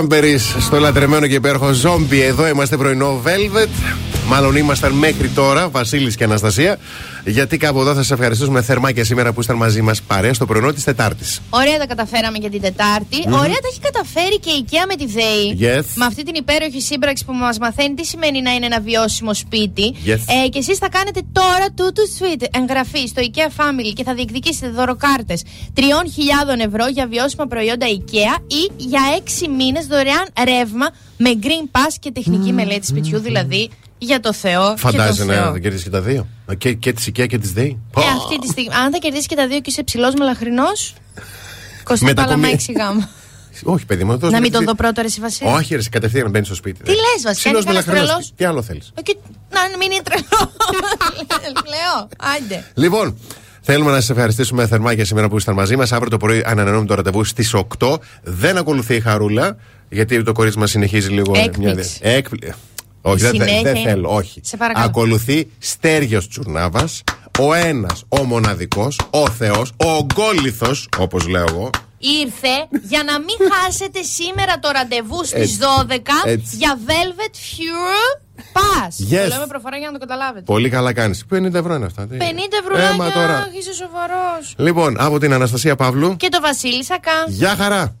Cranberries στο λατρεμένο και υπέροχο ζόμπι. Εδώ είμαστε πρωινό Velvet. Μάλλον ήμασταν μέχρι τώρα, Βασίλης και Αναστασία. Γιατί κάπου εδώ θα σα ευχαριστήσουμε θερμά και σήμερα που ήσταν μαζί μας παρέα στο πρωινό της Τετάρτης. Ωραία τα καταφέραμε για την Τετάρτη. Μμμ. Ωραία τα έχει καταφέρει και η IKEA με τη ΔΕΗ. Yes. Με αυτή την υπέροχη σύμπραξη που μας μαθαίνει τι σημαίνει να είναι ένα βιώσιμο σπίτι. Yes. Ε, και εσείς θα κάνετε τώρα τούτου sweet εγγραφή στο IKEA Family και θα διεκδικήσετε δωροκάρτες 3.000 ευρώ για βιώσιμα προϊόντα IKEA ή για 6 μήνες δωρεάν ρεύμα με Green Pass και τεχνική μελέτη σπιτιού, δηλαδή για το Θεό. Φαντάζεσαι και το Θεό. να κερδίσεις και τα δύο. Και, και της IKEA και της ΔΕΗ. Ε, αυτή τη στιγμή, αν θα κερδίσεις και τα δύο και είσαι ψηλός μελαχρινός. Κοστί Μετακομι- πάλαμα 6 γάμο. Όχι, παιδί μου, δώσ' Να μου μην τον τη- δω πρώτο, ρε εσύ, Βασίλη. Όχι, ρε, εσύ, κατευθείαν να μπαίνει στο σπίτι. Τι λες, Βασίλη, Ψηλός είναι κανένα μελαχρινός. τρελό. Τι άλλο θέλεις; Να μην είναι τρελό. Λέω, άντε. Λοιπόν, θέλουμε να σας ευχαριστήσουμε θερμά για σήμερα που ήσταν μαζί μας. Αύριο το πρωί ανανεώνουμε το ραντεβού στις 8. Δεν ακολουθεί η χαρούλα, γιατί το κορίτσι μας συνεχίζει λίγο. Έκπληξη. Έκπλη... Όχι, δεν, Συνέχεια δεν είναι. θέλω, όχι. Σε παρακαλώ. Ακολουθεί Στέργιος Τσουρνάβας Ο ένας, ο μοναδικός, ο Θεός, ο γκόλιθος, όπως λέω εγώ. Ήρθε για να μην χάσετε σήμερα το ραντεβού στις Έτσι. 12 Έτσι. για Velvet Pure Pass. Yes. Το λέω με προφορά για να το καταλάβετε. Πολύ καλά κάνεις. 50 ευρώ είναι αυτά. τι; 50 ευρώ Έμα τώρα. είσαι σοβαρός. Λοιπόν, από την Αναστασία Παύλου. Και το Βασίλη Σακά. Γεια χαρά.